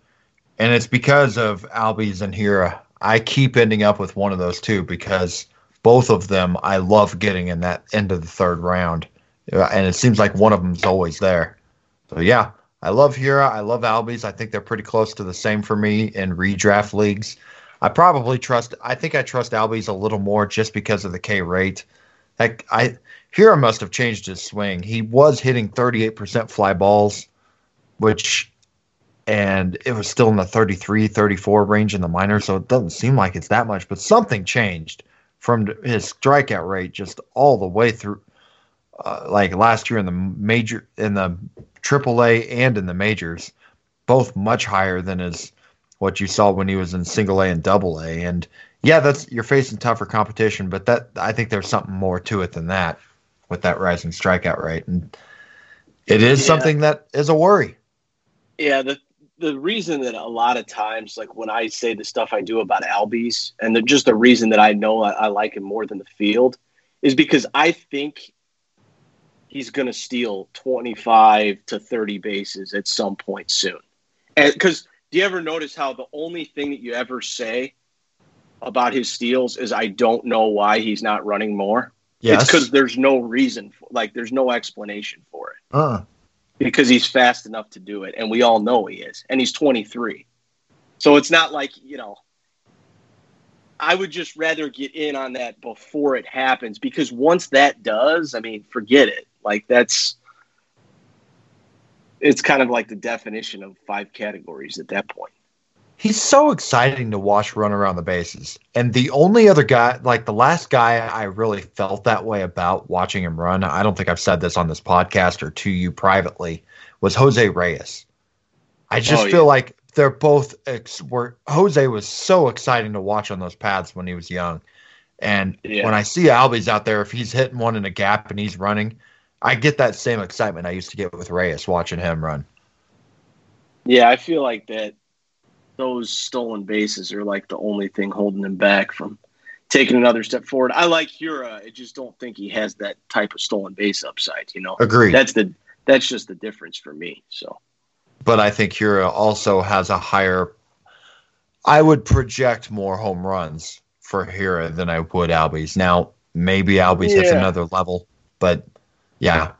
and it's because of Albies and Hiura. I keep ending up with one of those two because both of them I love getting in that end of the third round, uh, and it seems like one of them's always there. So yeah, I love Hiura. I love Albies. I think they're pretty close to the same for me in redraft leagues. I probably trust. I think I trust Albies a little more just because of the K rate. Like I Hiura must have changed his swing. He was hitting 38% fly balls, which, and it was still in the 33, 34 range in the minor, so it doesn't seem like it's that much, but something changed from his strikeout rate just all the way through. Uh, like last year in the major, in the AAA and in the majors, both much higher than his what you saw when he was in single A and double A. And yeah, that's you're facing tougher competition, but that I think there's something more to it than that with that rising strikeout rate, and it is yeah. something that is a worry. Yeah, the the reason that a lot of times, like when I say the stuff I do about Albies, and the, just the reason that I know I, I like him more than the field, is because I think he's going to steal 25 to 30 bases at some point soon. And because do you ever notice how the only thing that you ever say about his steals is I don't know why he's not running more? Yes. It's because there's no reason, for, like there's no explanation for it. Uh. Because he's fast enough to do it, and we all know he is, and he's 23. So it's not like you know. I would just rather get in on that before it happens because once that does, I mean, forget it. Like that's it's kind of like the definition of five categories at that point he's so exciting to watch run around the bases. And the only other guy, like the last guy I really felt that way about watching him run, I don't think I've said this on this podcast or to you privately, was Jose Reyes. I just oh, feel yeah. like they're both ex- were Jose was so exciting to watch on those pads when he was young. And yeah. when I see Albies out there, if he's hitting one in a gap and he's running, I get that same excitement I used to get with Reyes watching him run. Yeah, I feel like that those stolen bases are like the only thing holding him back from taking another step forward. I like Hiura. I just don't think he has that type of stolen base upside. You know, agree. That's the that's just the difference for me. So, but I think Hiura also has a higher. I would project more home runs for Hiura than I would Albies. Now, maybe Albies yeah. hits another level, but yeah,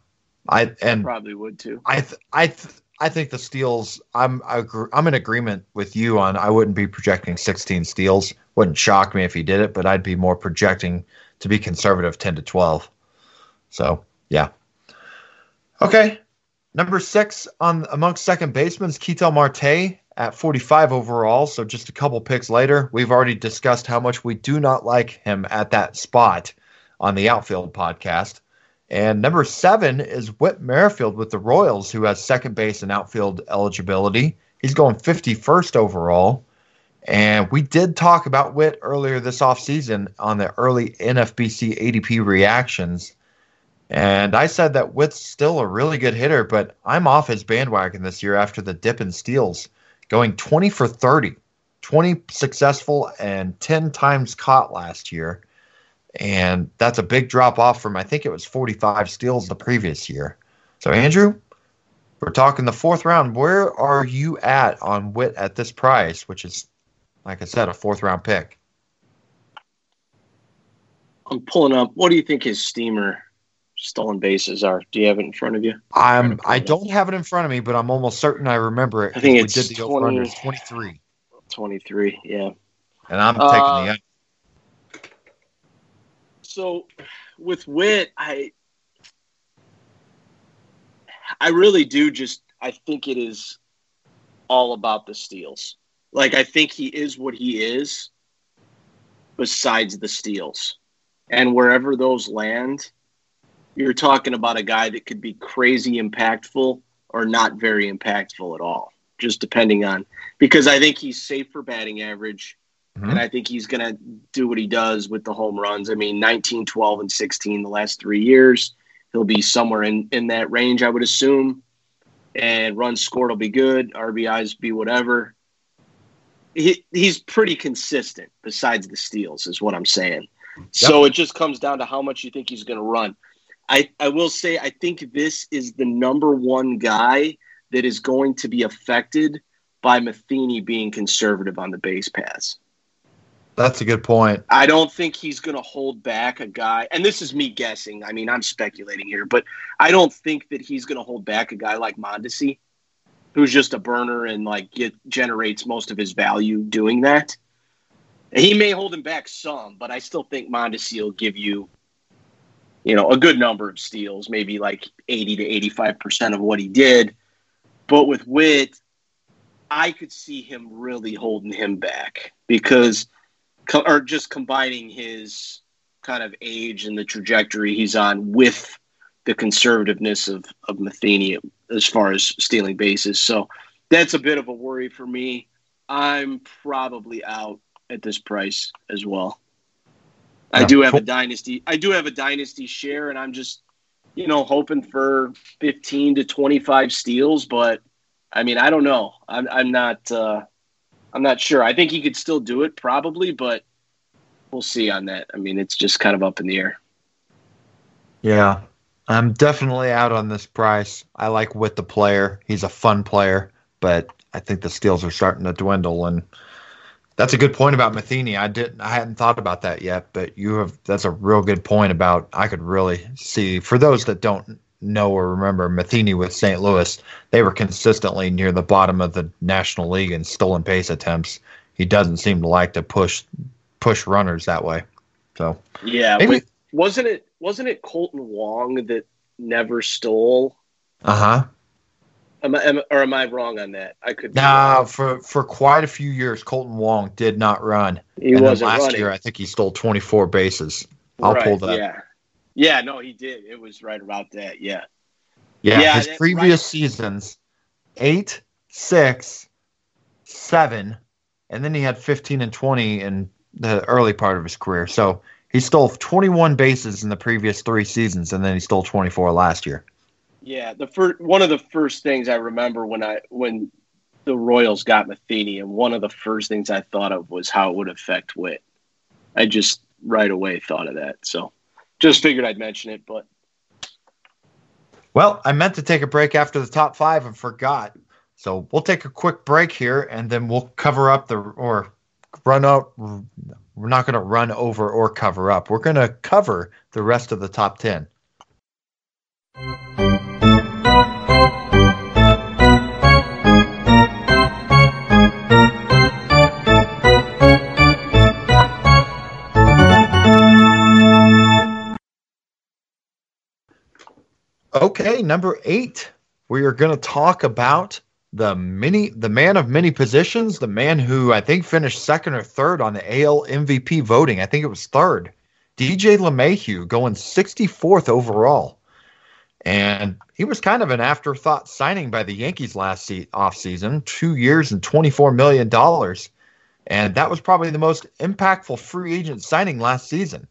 I and probably would too. I th- I th- I think the steals. I'm I'm in agreement with you on. I wouldn't be projecting 16 steals. Wouldn't shock me if he did it, but I'd be more projecting to be conservative 10 to 12. So yeah. Okay, number six on amongst second basemen is Ketel Marte at 45 overall. So just a couple picks later, we've already discussed how much we do not like him at that spot on the outfield podcast. And number seven is Whit Merrifield with the Royals, who has second base and outfield eligibility. He's going 51st overall. And we did talk about Whit earlier this offseason on the early NFBC ADP reactions. And I said that Whit's still a really good hitter, but I'm off his bandwagon this year after the dip in steals, going 20 for 30, 20 successful and 10 times caught last year and that's a big drop off from I think it was 45 steals the previous year. So Andrew, we're talking the fourth round. Where are you at on Whit at this price, which is, like I said, a fourth round pick? I'm pulling up. What do you think his steamer stolen bases are. Do you have it in front of you? I'm I don't have it in front of me, but I'm almost certain I remember it. I think we it's did the 20 23, 23, yeah. and I'm Uh, taking the under. So with Whit, I I really do just I think it is all about the steals. Like I think he is what he is besides the steals. And wherever those land, you're talking about a guy that could be crazy impactful or not very impactful at all, just depending on because I think he's safe for batting average. Mhm. And I think he's going to do what he does with the home runs. I mean, 19, 12, and 16 the last three years. He'll be somewhere in, in that range, I would assume. And runs scored will be good. RBIs be whatever. He, he's pretty consistent besides the steals, is what I'm saying. So it just comes down to how much you think he's going to run. I, I will say, I think this is the number one guy that is going to be affected by Matheny being conservative on the base paths. That's a good point. I don't think he's going to hold back a guy. And this is me guessing. I mean, I'm speculating here, but I don't think that he's going to hold back a guy like Mondesi, who's just a burner and like get generates most of his value doing that. He may hold him back some, but I still think Mondesi will give you, you know, a good number of steals, maybe like 80 to 85 percent of what he did. But with Whit, I could see him really holding him back because co- or just combining his kind of age and the trajectory he's on with the conservativeness of of Matheny as far as stealing bases. So that's a bit of a worry for me. I'm probably out at this price as well. I do have a dynasty. I do have a dynasty share, and I'm just, you know, hoping for 15 to 25 steals. But I mean, I don't know. I'm I'm not. Uh, I'm not sure. I think he could still do it, probably, but we'll see on that. I mean, it's just kind of up in the air. Yeah, I'm definitely out on this price. I like Whit the player. He's a fun player, but I think the steals are starting to dwindle. And that's a good point about Matheny. I didn't, I hadn't thought about that yet, but you have. That's a real good point about. I could really see for those that don't know or remember Matheny with St. Louis, they were consistently near the bottom of the National League in stolen base attempts. He doesn't seem to like to push push runners that way. So Yeah, Maybe- wasn't it wasn't it Kolten Wong that never stole? uh huh. Am I, am, or am I wrong on that? I could. Nah, wrong. for for quite a few years, Kolten Wong did not run. he and wasn't last running. year, I think he stole 24 bases. I'll pull that. Yeah, yeah, no, he did. It was right about that. Yeah, Yeah, Yeah, his previous right. seasons, eight, six, seven, and then he had 15 and 20 in the early part of his career. So he stole 21 bases in the previous three seasons, and then he stole 24 last year. yeah. The first one of the first things I remember when I when the Royals got Matheny, and one of the first things I thought of was how it would affect Whit. I just right away thought of that. So just figured I'd mention it, but Well, I meant to take a break after the top five and forgot. So we'll take a quick break here and then we'll cover up the or run up. We're not going to run over or cover up. We're going to cover the rest of the top 10. Okay, number eight, we are going to talk about the many, the man of many positions, the man who I think finished second or third on the AL MVP voting. I think it was third. DJ LeMahieu going 64th overall. And he was kind of an afterthought signing by the Yankees last se- offseason, two years and $24 million. And that was probably the most impactful free agent signing last season.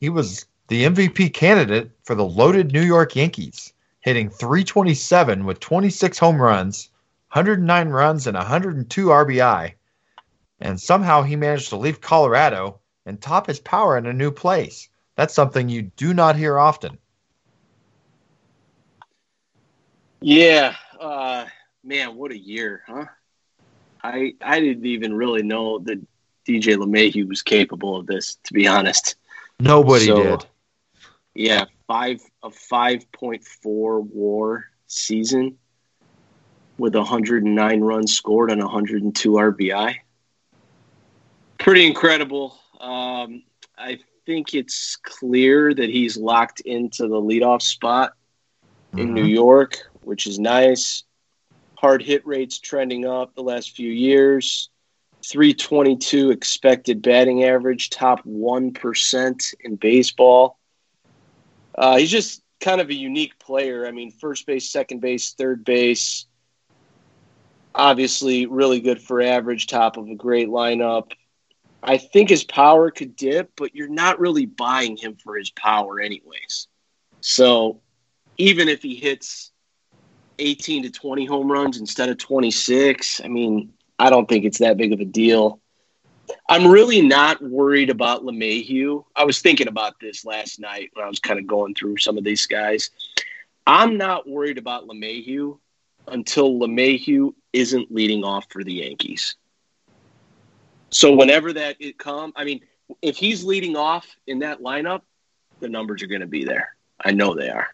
He was the MVP candidate for the loaded New York Yankees, hitting 327 with 26 home runs, 109 runs, and 102 RBI. And somehow he managed to leave Colorado and top his power in a new place. That's something you do not hear often. Yeah, uh, man, what a year, huh? I I didn't even really know that DJ LeMahieu was capable of this, to be honest. Nobody So- did. Yeah, five a five point four WAR season with 109 runs scored and 102 RBI. Pretty incredible. Um, I think it's clear that he's locked into the leadoff spot in mm-hmm. New York, which is nice. Hard hit rates trending up the last few years. 322 expected batting average, top 1% in baseball. Uh, he's just kind of a unique player. I mean, first base, second base, third base. Obviously, really good for average, top of a great lineup. I think his power could dip, but you're not really buying him for his power, anyways. So even if he hits 18 to 20 home runs instead of 26, I mean, I don't think it's that big of a deal. I'm really not worried about LeMahieu. I was thinking about this last night when I was kind of going through some of these guys. I'm not worried about LeMahieu until LeMahieu isn't leading off for the Yankees. So whenever that it come, I mean, if he's leading off in that lineup, the numbers are going to be there. I know they are.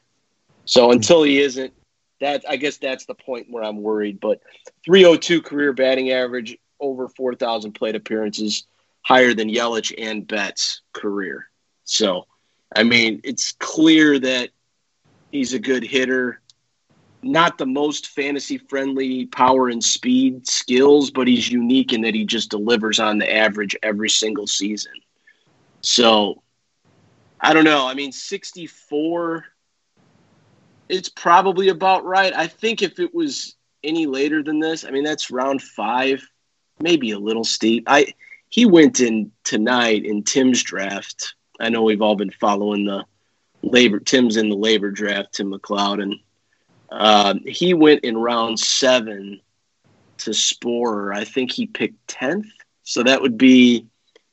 So until he isn't, that I guess that's the point where I'm worried. But 302 career batting average, over 4,000 plate appearances, higher than Yelich and Betts' career. So, I mean, it's clear that he's a good hitter not the most fantasy friendly power and speed skills, but he's unique in that he just delivers on the average every single season. So I don't know. I mean, 64, it's probably about right. I think if it was any later than this, I mean, that's round five, maybe a little steep. I he went in tonight in Tim's draft. I know we've all been following the LABR. Tim's in the LABR draft, Tim McLeod, and um, he went in round seven to Sporer. I think he picked 10th. So that would be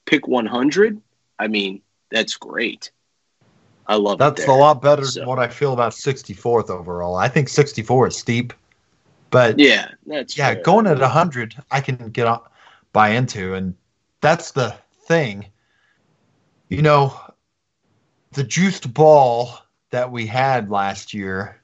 pick 100. I mean, that's great. I love that's a lot better so. than what I feel about 64th overall. I think 64 is steep, but yeah, that's yeah. Fair. Going at 100, I can get on, buy into, and that's the thing. You know, the juiced ball that we had last year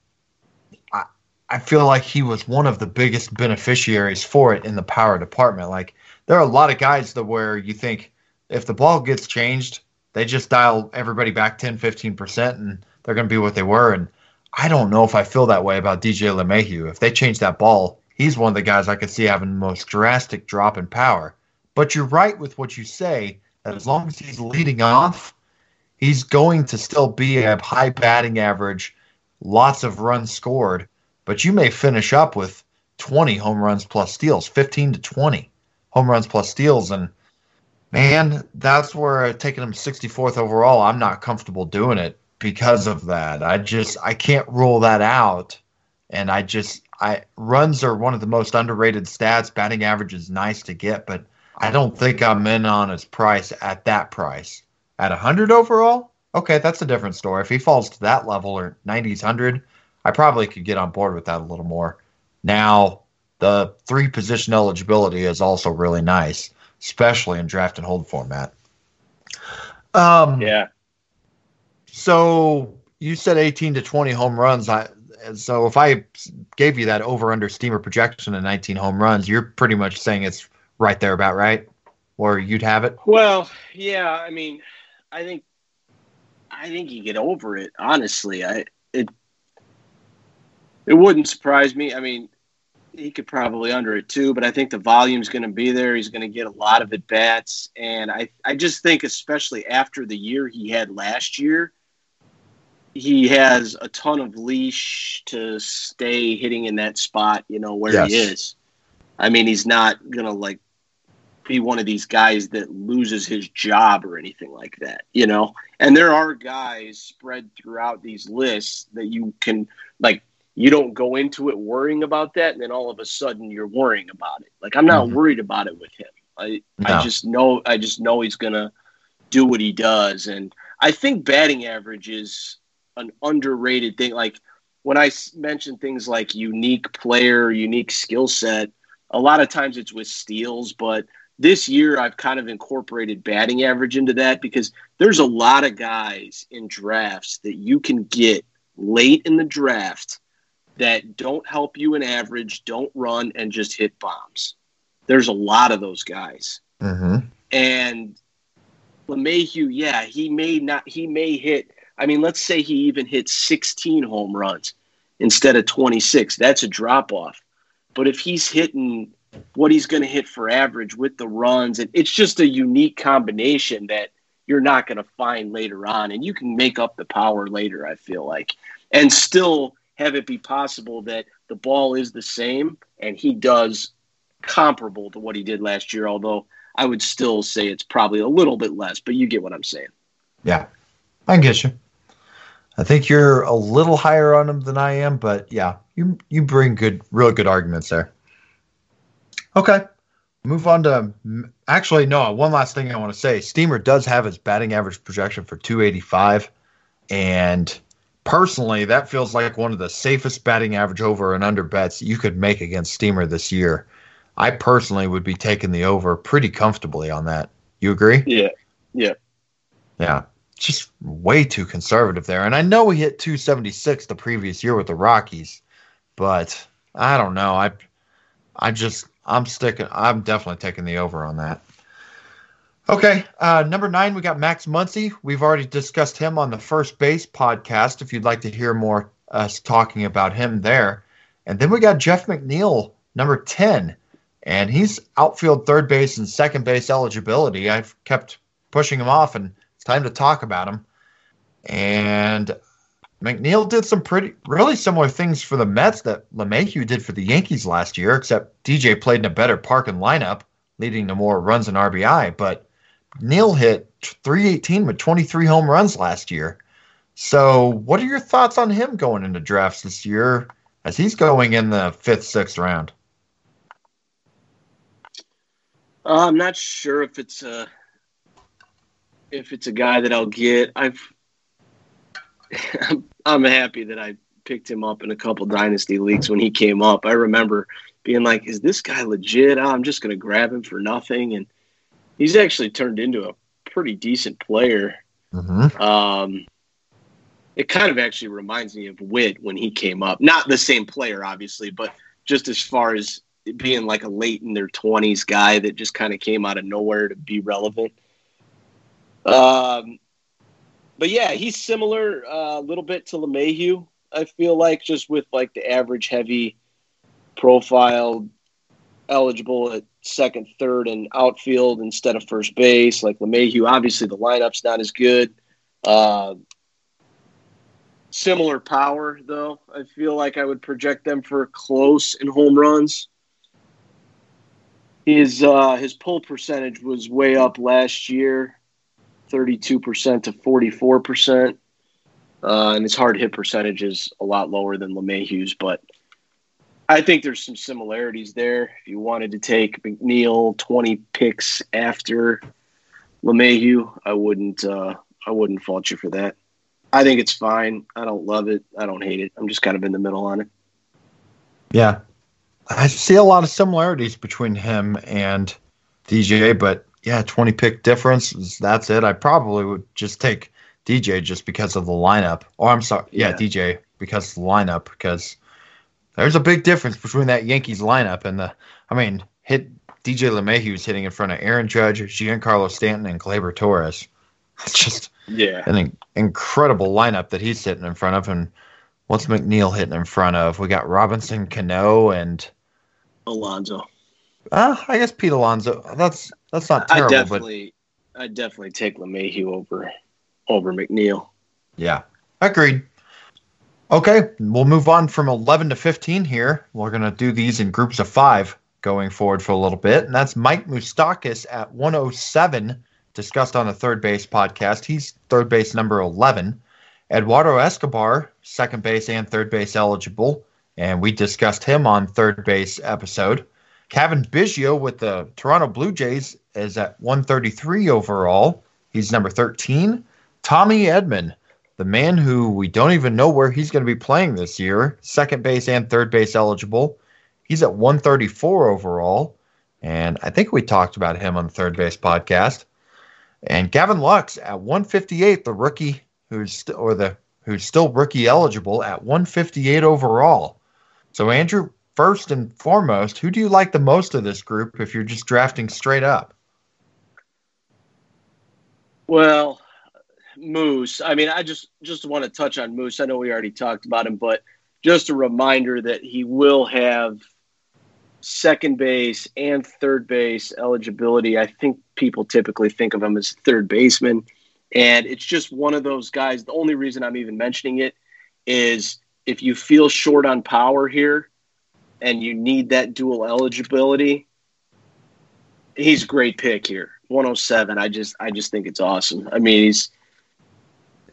I feel like he was one of the biggest beneficiaries for it in the power department. Like there are a lot of guys that where you think if the ball gets changed, they just dial everybody back 10, 15% and they're going to be what they were. And I don't know if I feel that way about DJ LeMahieu. If they change that ball, he's one of the guys I could see having the most drastic drop in power. But you're right with what you say that as long as he's leading off, he's going to still be a high batting average, lots of runs scored but you may finish up with 20 home runs plus steals, 15 to 20 home runs plus steals. And man, that's where taking him 64th overall, I'm not comfortable doing it because of that. I just, I can't rule that out. And I just, I runs are one of the most underrated stats. Batting average is nice to get, but I don't think I'm in on his price at that price. At 100 overall, okay, that's a different story. If he falls to that level or 90s 100, I probably could get on board with that a little more. Now, the three position eligibility is also really nice, especially in draft and hold format. Um, yeah. So you said 18 to 20 home runs. I so if I gave you that over under steamer projection of 19 home runs, you're pretty much saying it's right there about right, or you'd have it. Well, yeah. I mean, I think I think you get over it. Honestly, I it it wouldn't surprise me. I mean, he could probably under it too, but I think the volume's going to be there. He's going to get a lot of at bats, and I I just think especially after the year he had last year, he has a ton of leash to stay hitting in that spot. You know where yes. he is. I mean, he's not going to like be one of these guys that loses his job or anything like that, you know? And there are guys spread throughout these lists that you can like you don't go into it worrying about that and then all of a sudden you're worrying about it like i'm not mm-hmm. worried about it with him i no. i just know i just know he's gonna do what he does and i think batting average is an underrated thing like when i mention things like unique player unique skill set a lot of times it's with steals but this year I've kind of incorporated batting average into that because there's a lot of guys in drafts that you can get late in the draft that don't help you in average, don't run, and just hit bombs. There's a lot of those guys. Mm-hmm. And LeMahieu, yeah, he may not, he may hit. I mean, let's say he even hits 16 home runs instead of 26. That's a drop off. But if he's hitting what he's going to hit for average with the runs, and it's just a unique combination that you're not going to find later on. And you can make up the power later, I feel like, and still have it be possible that the ball is the same and he does comparable to what he did last year, although I would still say it's probably a little bit less, but you get what I'm saying. Yeah, I get you. I think you're a little higher on him than I am, but yeah, you you bring good, real good arguments there. Okay, move on to actually no. One last thing I want to say: Steamer does have his batting average projection for 285, and personally, that feels like one of the safest batting average over and under bets you could make against Steamer this year. I personally would be taking the over pretty comfortably on that. You agree? Yeah. Yeah. Yeah. Just way too conservative there. And I know we hit 276 the previous year with the Rockies, but I don't know. I I just I'm sticking I'm definitely taking the over on that. Okay, uh, number nine, we got Max Muncy. We've already discussed him on the first base podcast. If you'd like to hear more us talking about him there, and then we got Jeff McNeil, number ten and he's outfield third base and second base eligibility. I've kept pushing him off, and time to talk about him. And McNeil did some pretty, really similar things for the Mets that LeMahieu did for the Yankees last year, except DJ played in a better park and lineup, leading to more runs and RBI. But Neil hit 318 with 23 home runs last year. So, what are your thoughts on him going into drafts this year as he's going in the fifth, sixth round? Uh, I'm not sure if it's a if it's a guy that I'll get. I've I'm happy that I picked him up in a couple dynasty leagues when he came up. I remember being like, "Is this guy legit? Oh, I'm just going to grab him for nothing." And he's actually turned into a pretty decent player. Mm-hmm. Um, it kind of actually reminds me of Whit when he came up. Not the same player, obviously, but just as far as being like a late in their 20s guy that just kind of came out of nowhere to be relevant. Um, but yeah, he's similar uh, a little bit to LeMahieu. I feel like just with like the average heavy profile, eligible at second, third, and outfield instead of first base. Like LeMahieu, obviously the lineup's not as good. Uh, similar power though. I feel like I would project them for close in home runs. His uh, his pull percentage was way up last year, thirty two percent to forty four percent, uh, and his hard hit percentage is a lot lower than LeMahieu's. But I think there's some similarities there. If you wanted to take McNeil twenty picks after LeMahieu, I wouldn't uh, I wouldn't fault you for that. I think it's fine. I don't love it. I don't hate it. I'm just kind of in the middle on it. Yeah, I see a lot of similarities between him and DJ, but yeah, 20 pick difference. That's it. I probably would just take DJ just because of the lineup. Or I'm sorry, yeah, yeah, DJ because of the lineup because there's a big difference between that Yankees lineup and the. I mean, hit DJ LeMahieu's hitting in front of Aaron Judge, Giancarlo Stanton, and Gleyber Torres. It's just yeah, an incredible lineup that he's sitting in front of. And what's McNeil hitting in front of? We got Robinson Cano and Alonso. Uh, I guess Pete Alonso. That's that's not terrible. I definitely, but... I definitely take LeMahieu over over McNeil. Yeah, agreed. Okay, we'll move on from 11 to 15 here. We're going to do these in groups of five going forward for a little bit. And that's Mike Moustakas at 107, discussed on the third base podcast. He's third base number 11. Eduardo Escobar, second base and third base eligible and we discussed him on third base episode. Cavan Biggio with the Toronto Blue Jays is at 133 overall. He's number 13. Tommy Edman, the man who we don't even know where he's going to be playing this year, second base and third base eligible. He's at 134 overall. And I think we talked about him on the third base podcast. And Gavin Lux at 158, the rookie who's st- or the who's still rookie eligible at 158 overall. So Andrew, first and foremost, who do you like the most of this group if you're just drafting straight up? Well, Moose. I mean, I just just want to touch on Moose. I know we already talked about him, but just a reminder that he will have second base and third base eligibility. I think people typically think of him as third baseman, and it's just one of those guys. The only reason I'm even mentioning it is if you feel short on power here and you need that dual eligibility, he's a great pick here. 107. I just I just think it's awesome. I mean, he's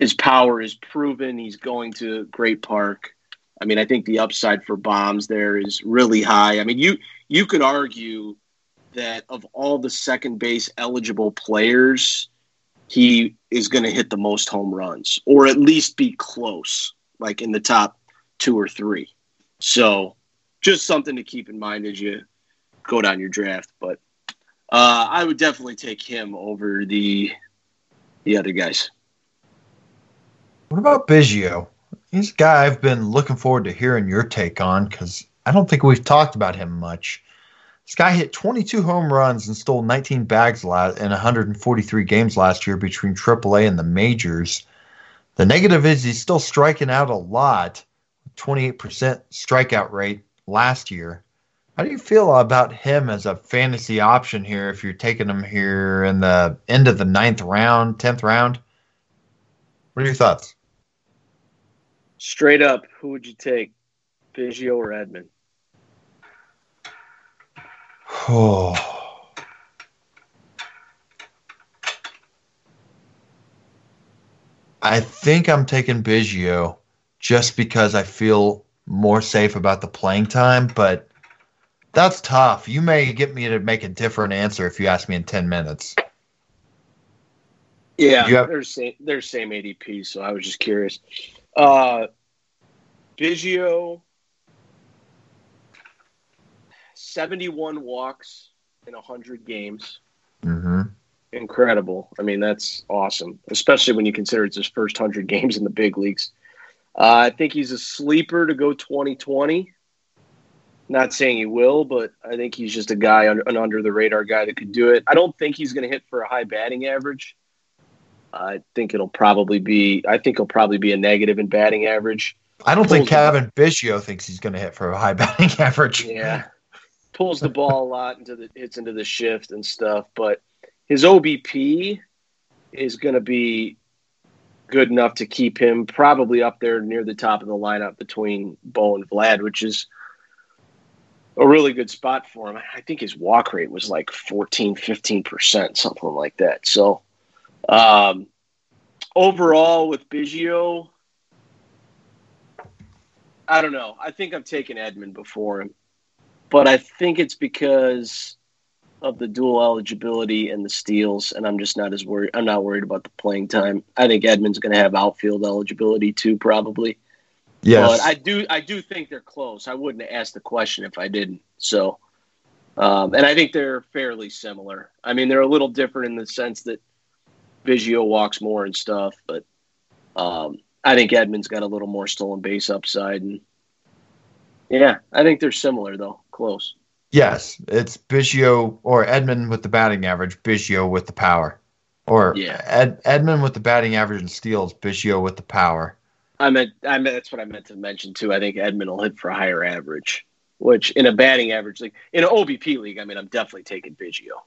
his power is proven. He's going to Great Park. I mean, I think the upside for bombs there is really high. I mean, you you could argue that of all the second base eligible players, he is going to hit the most home runs, or at least be close, like in the top two or three. So, just something to keep in mind as you go down your draft. But uh, I would definitely take him over the the other guys. What about Biggio? He's a guy I've been looking forward to hearing your take on because I don't think we've talked about him much. This guy hit 22 home runs and stole 19 bags in 143 games last year between AAA and the majors. The negative is he's still striking out a lot, 28% strikeout rate last year. How do you feel about him as a fantasy option here if you're taking him here in the end of the ninth round, 10th round? What are your thoughts? Straight up, who would you take, Biggio or Edman? Oh. I think I'm taking Biggio just because I feel more safe about the playing time, but that's tough. You may get me to make a different answer if you ask me in 10 minutes. Yeah, have- they're same they're same ADP, so I was just curious. Uh Biggio 71 walks in 100 games. Mm-hmm. Incredible. I mean, that's awesome, especially when you consider it's his first 100 games in the big leagues. Uh, I think he's a sleeper to go 2020. Not saying he will, but I think he's just a guy, an under the radar guy that could do it. I don't think he's going to hit for a high batting average. I think it'll probably be. I think he'll probably be a negative in batting average. I don't think Cavan Biggio thinks he's going to hit for a high batting average. Yeah, pulls the ball a lot into the hits into the shift and stuff, but his OBP is going to be good enough to keep him probably up there near the top of the lineup between Bo and Vlad, which is a really good spot for him. I think his walk rate was like 14, 15%, something like that. So, um, overall with Biggio, I don't know. I think I'm taking Edman before him but I think it's because of the dual eligibility and the steals, and I'm just not as worried. I'm not worried about the playing time. I think Edman's going to have outfield eligibility too, probably. Yes, but I do. I do think they're close. I wouldn't ask the question if I didn't. So, um, and I think they're fairly similar. I mean, they're a little different in the sense that Biggio walks more and stuff, but um, I think Edman's got a little more stolen base upside and yeah, I think they're similar though, close. Yes, it's Biggio or Edman with the batting average, Biggio with the power, or yeah. Ed, Edman with the batting average and steals, Biggio with the power. I meant, I meant that's what I meant to mention too. I think Edman will hit for a higher average, which in a batting average league, in an OBP league, I mean, I'm definitely taking Biggio.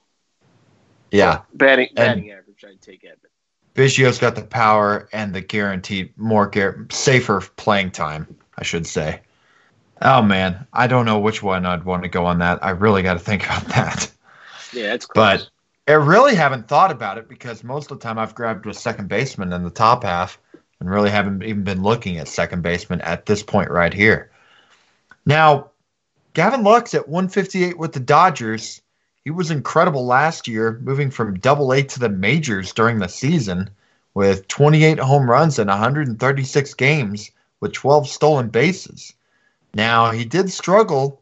Yeah, but batting batting and average, I'd take Edman. Biggio's got the power and the guaranteed more safer playing time, I should say. Oh man, I don't know which one I'd want to go on that. I really got to think about that. Yeah, it's close. But I really haven't thought about it because most of the time I've grabbed a second baseman in the top half and really haven't even been looking at second baseman at this point right here. Now, Gavin Lux at 158 with the Dodgers. He was incredible last year, moving from double A to the majors during the season with 28 home runs in 136 games with 12 stolen bases. Now, he did struggle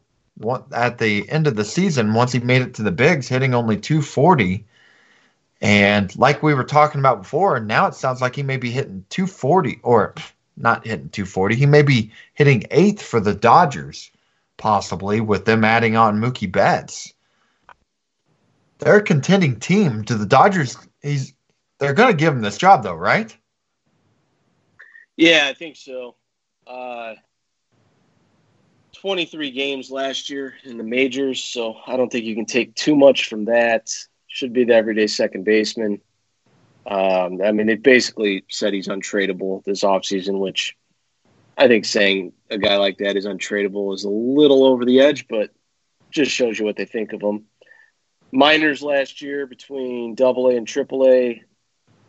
at the end of the season once he made it to the bigs, hitting only 240. And like we were talking about before, now it sounds like he may be hitting 240 or not hitting 240. He may be hitting eighth for the Dodgers, possibly with them adding on Mookie Betts. They're a contending team. To the Dodgers, he's they're going to give him this job, though, right? Yeah, I think so. Uh, 23 games last year in the majors, so I don't think you can take too much from that. Should be the everyday second baseman. Um, I mean, they basically said he's untradeable this offseason, which I think saying a guy like that is untradeable is a little over the edge, but just shows you what they think of him. Minors last year between double A and triple A,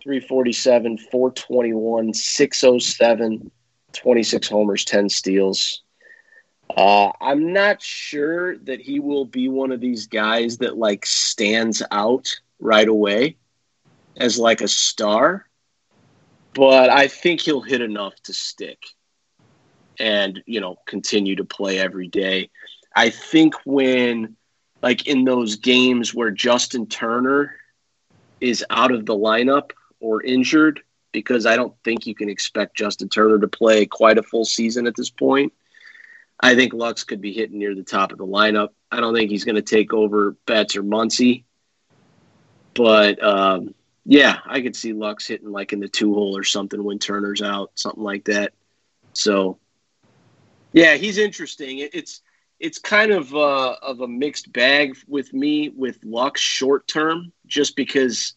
347, 421, 607, 26 homers, 10 steals. Uh, I'm not sure that he will be one of these guys that like stands out right away as like a star, but I think he'll hit enough to stick and, you know, continue to play every day. I think when, like, in those games where Justin Turner is out of the lineup or injured, because I don't think you can expect Justin Turner to play quite a full season at this point. I think Lux could be hitting near the top of the lineup. I don't think he's going to take over Betts or Muncy, but um, yeah, I could see Lux hitting like in the two hole or something when Turner's out, something like that. So, yeah, he's interesting. It's it's kind of uh, of a mixed bag with me with Lux short term, just because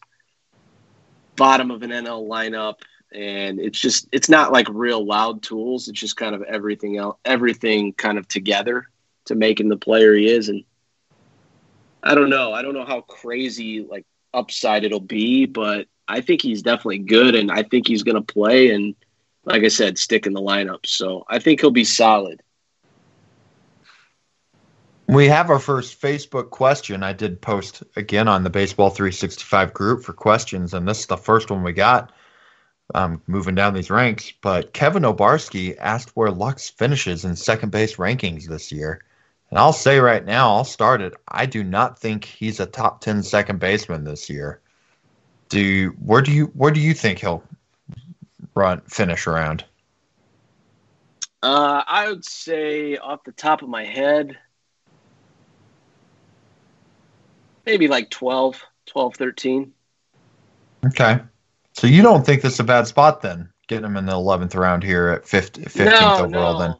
bottom of an NL lineup, and it's just it's not like real loud tools. It's just kind of everything else, everything kind of together to make him the player he is, and I don't know. I don't know how crazy like upside it'll be, but I think he's definitely good, and I think he's going to play. And like I said, stick in the lineup. So I think he'll be solid. We have our first Facebook question. I did post again on the Baseball 365 group for questions, and this is the first one we got. Um, moving down these ranks, but Kevin Obarski asked where Lux finishes in second base rankings this year. And I'll say right now, I'll start it. I do not think he's a top 10 second baseman this year. Do you, where do you where do you think he'll run finish around? Uh, I would say off the top of my head, maybe like 12, 12, 13. Okay. So you don't think this is a bad spot then? Getting him in the 11th round here at 50, 15th no, overall no. then?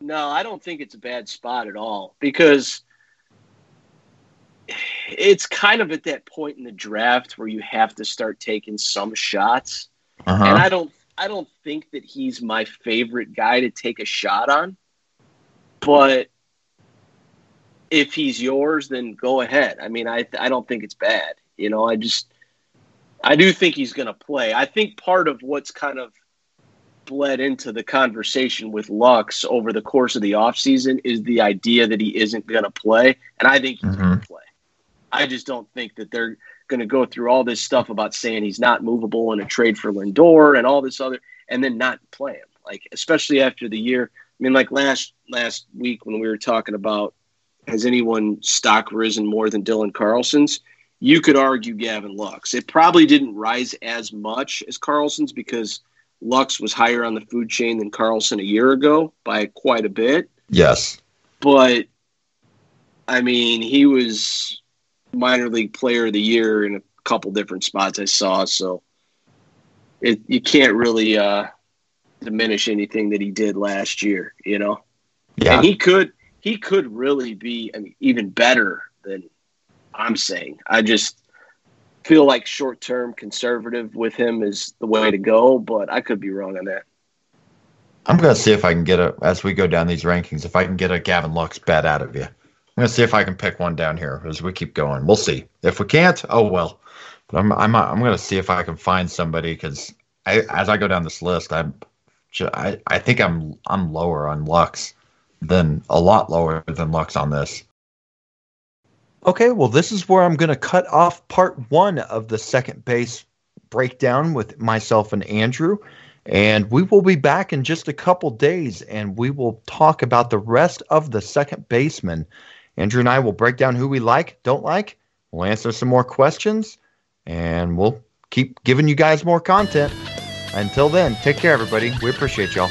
No, I don't think it's a bad spot at all because it's kind of at that point in the draft where you have to start taking some shots. Uh-huh. And I don't I don't think that he's my favorite guy to take a shot on. But if he's yours, then go ahead. I mean, I I don't think it's bad. You know, I just I do think he's going to play. I think part of what's kind of bled into the conversation with Lux over the course of the offseason is the idea that he isn't going to play. And I think he's mm-hmm. going to play. I just don't think that they're going to go through all this stuff about saying he's not movable in a trade for Lindor and all this other, and then not play him. Like, especially after the year. I mean, like last last week when we were talking about has anyone stock risen more than Dylan Carlson's? You could argue Gavin Lux. It probably didn't rise as much as Carlson's because – Lux was higher on the food chain than Carlson a year ago by quite a bit. Yes. But I mean, he was minor league player of the year in a couple different spots I saw, so it you can't really uh, diminish anything that he did last year, you know. Yeah. And he could he could really be I mean, even better than I'm saying. I just feel like short term conservative with him is the way to go, but I could be wrong on that. I'm gonna see if I can get a as we go down these rankings, if I can get a Gavin Lux bet out of you. I'm gonna see if I can pick one down here as we keep going. We'll see. If we can't, oh well. But I'm I'm I'm gonna see if I can find somebody because I as I go down this list, I'm I I think I'm I'm lower on Lux than a lot lower than Lux on this. Okay, well, this is where I'm going to cut off part one of the second base breakdown with myself and Andrew. And we will be back in just a couple days and we will talk about the rest of the second baseman. Andrew and I will break down who we like, don't like. We'll answer some more questions and we'll keep giving you guys more content. Until then, take care, everybody. We appreciate y'all.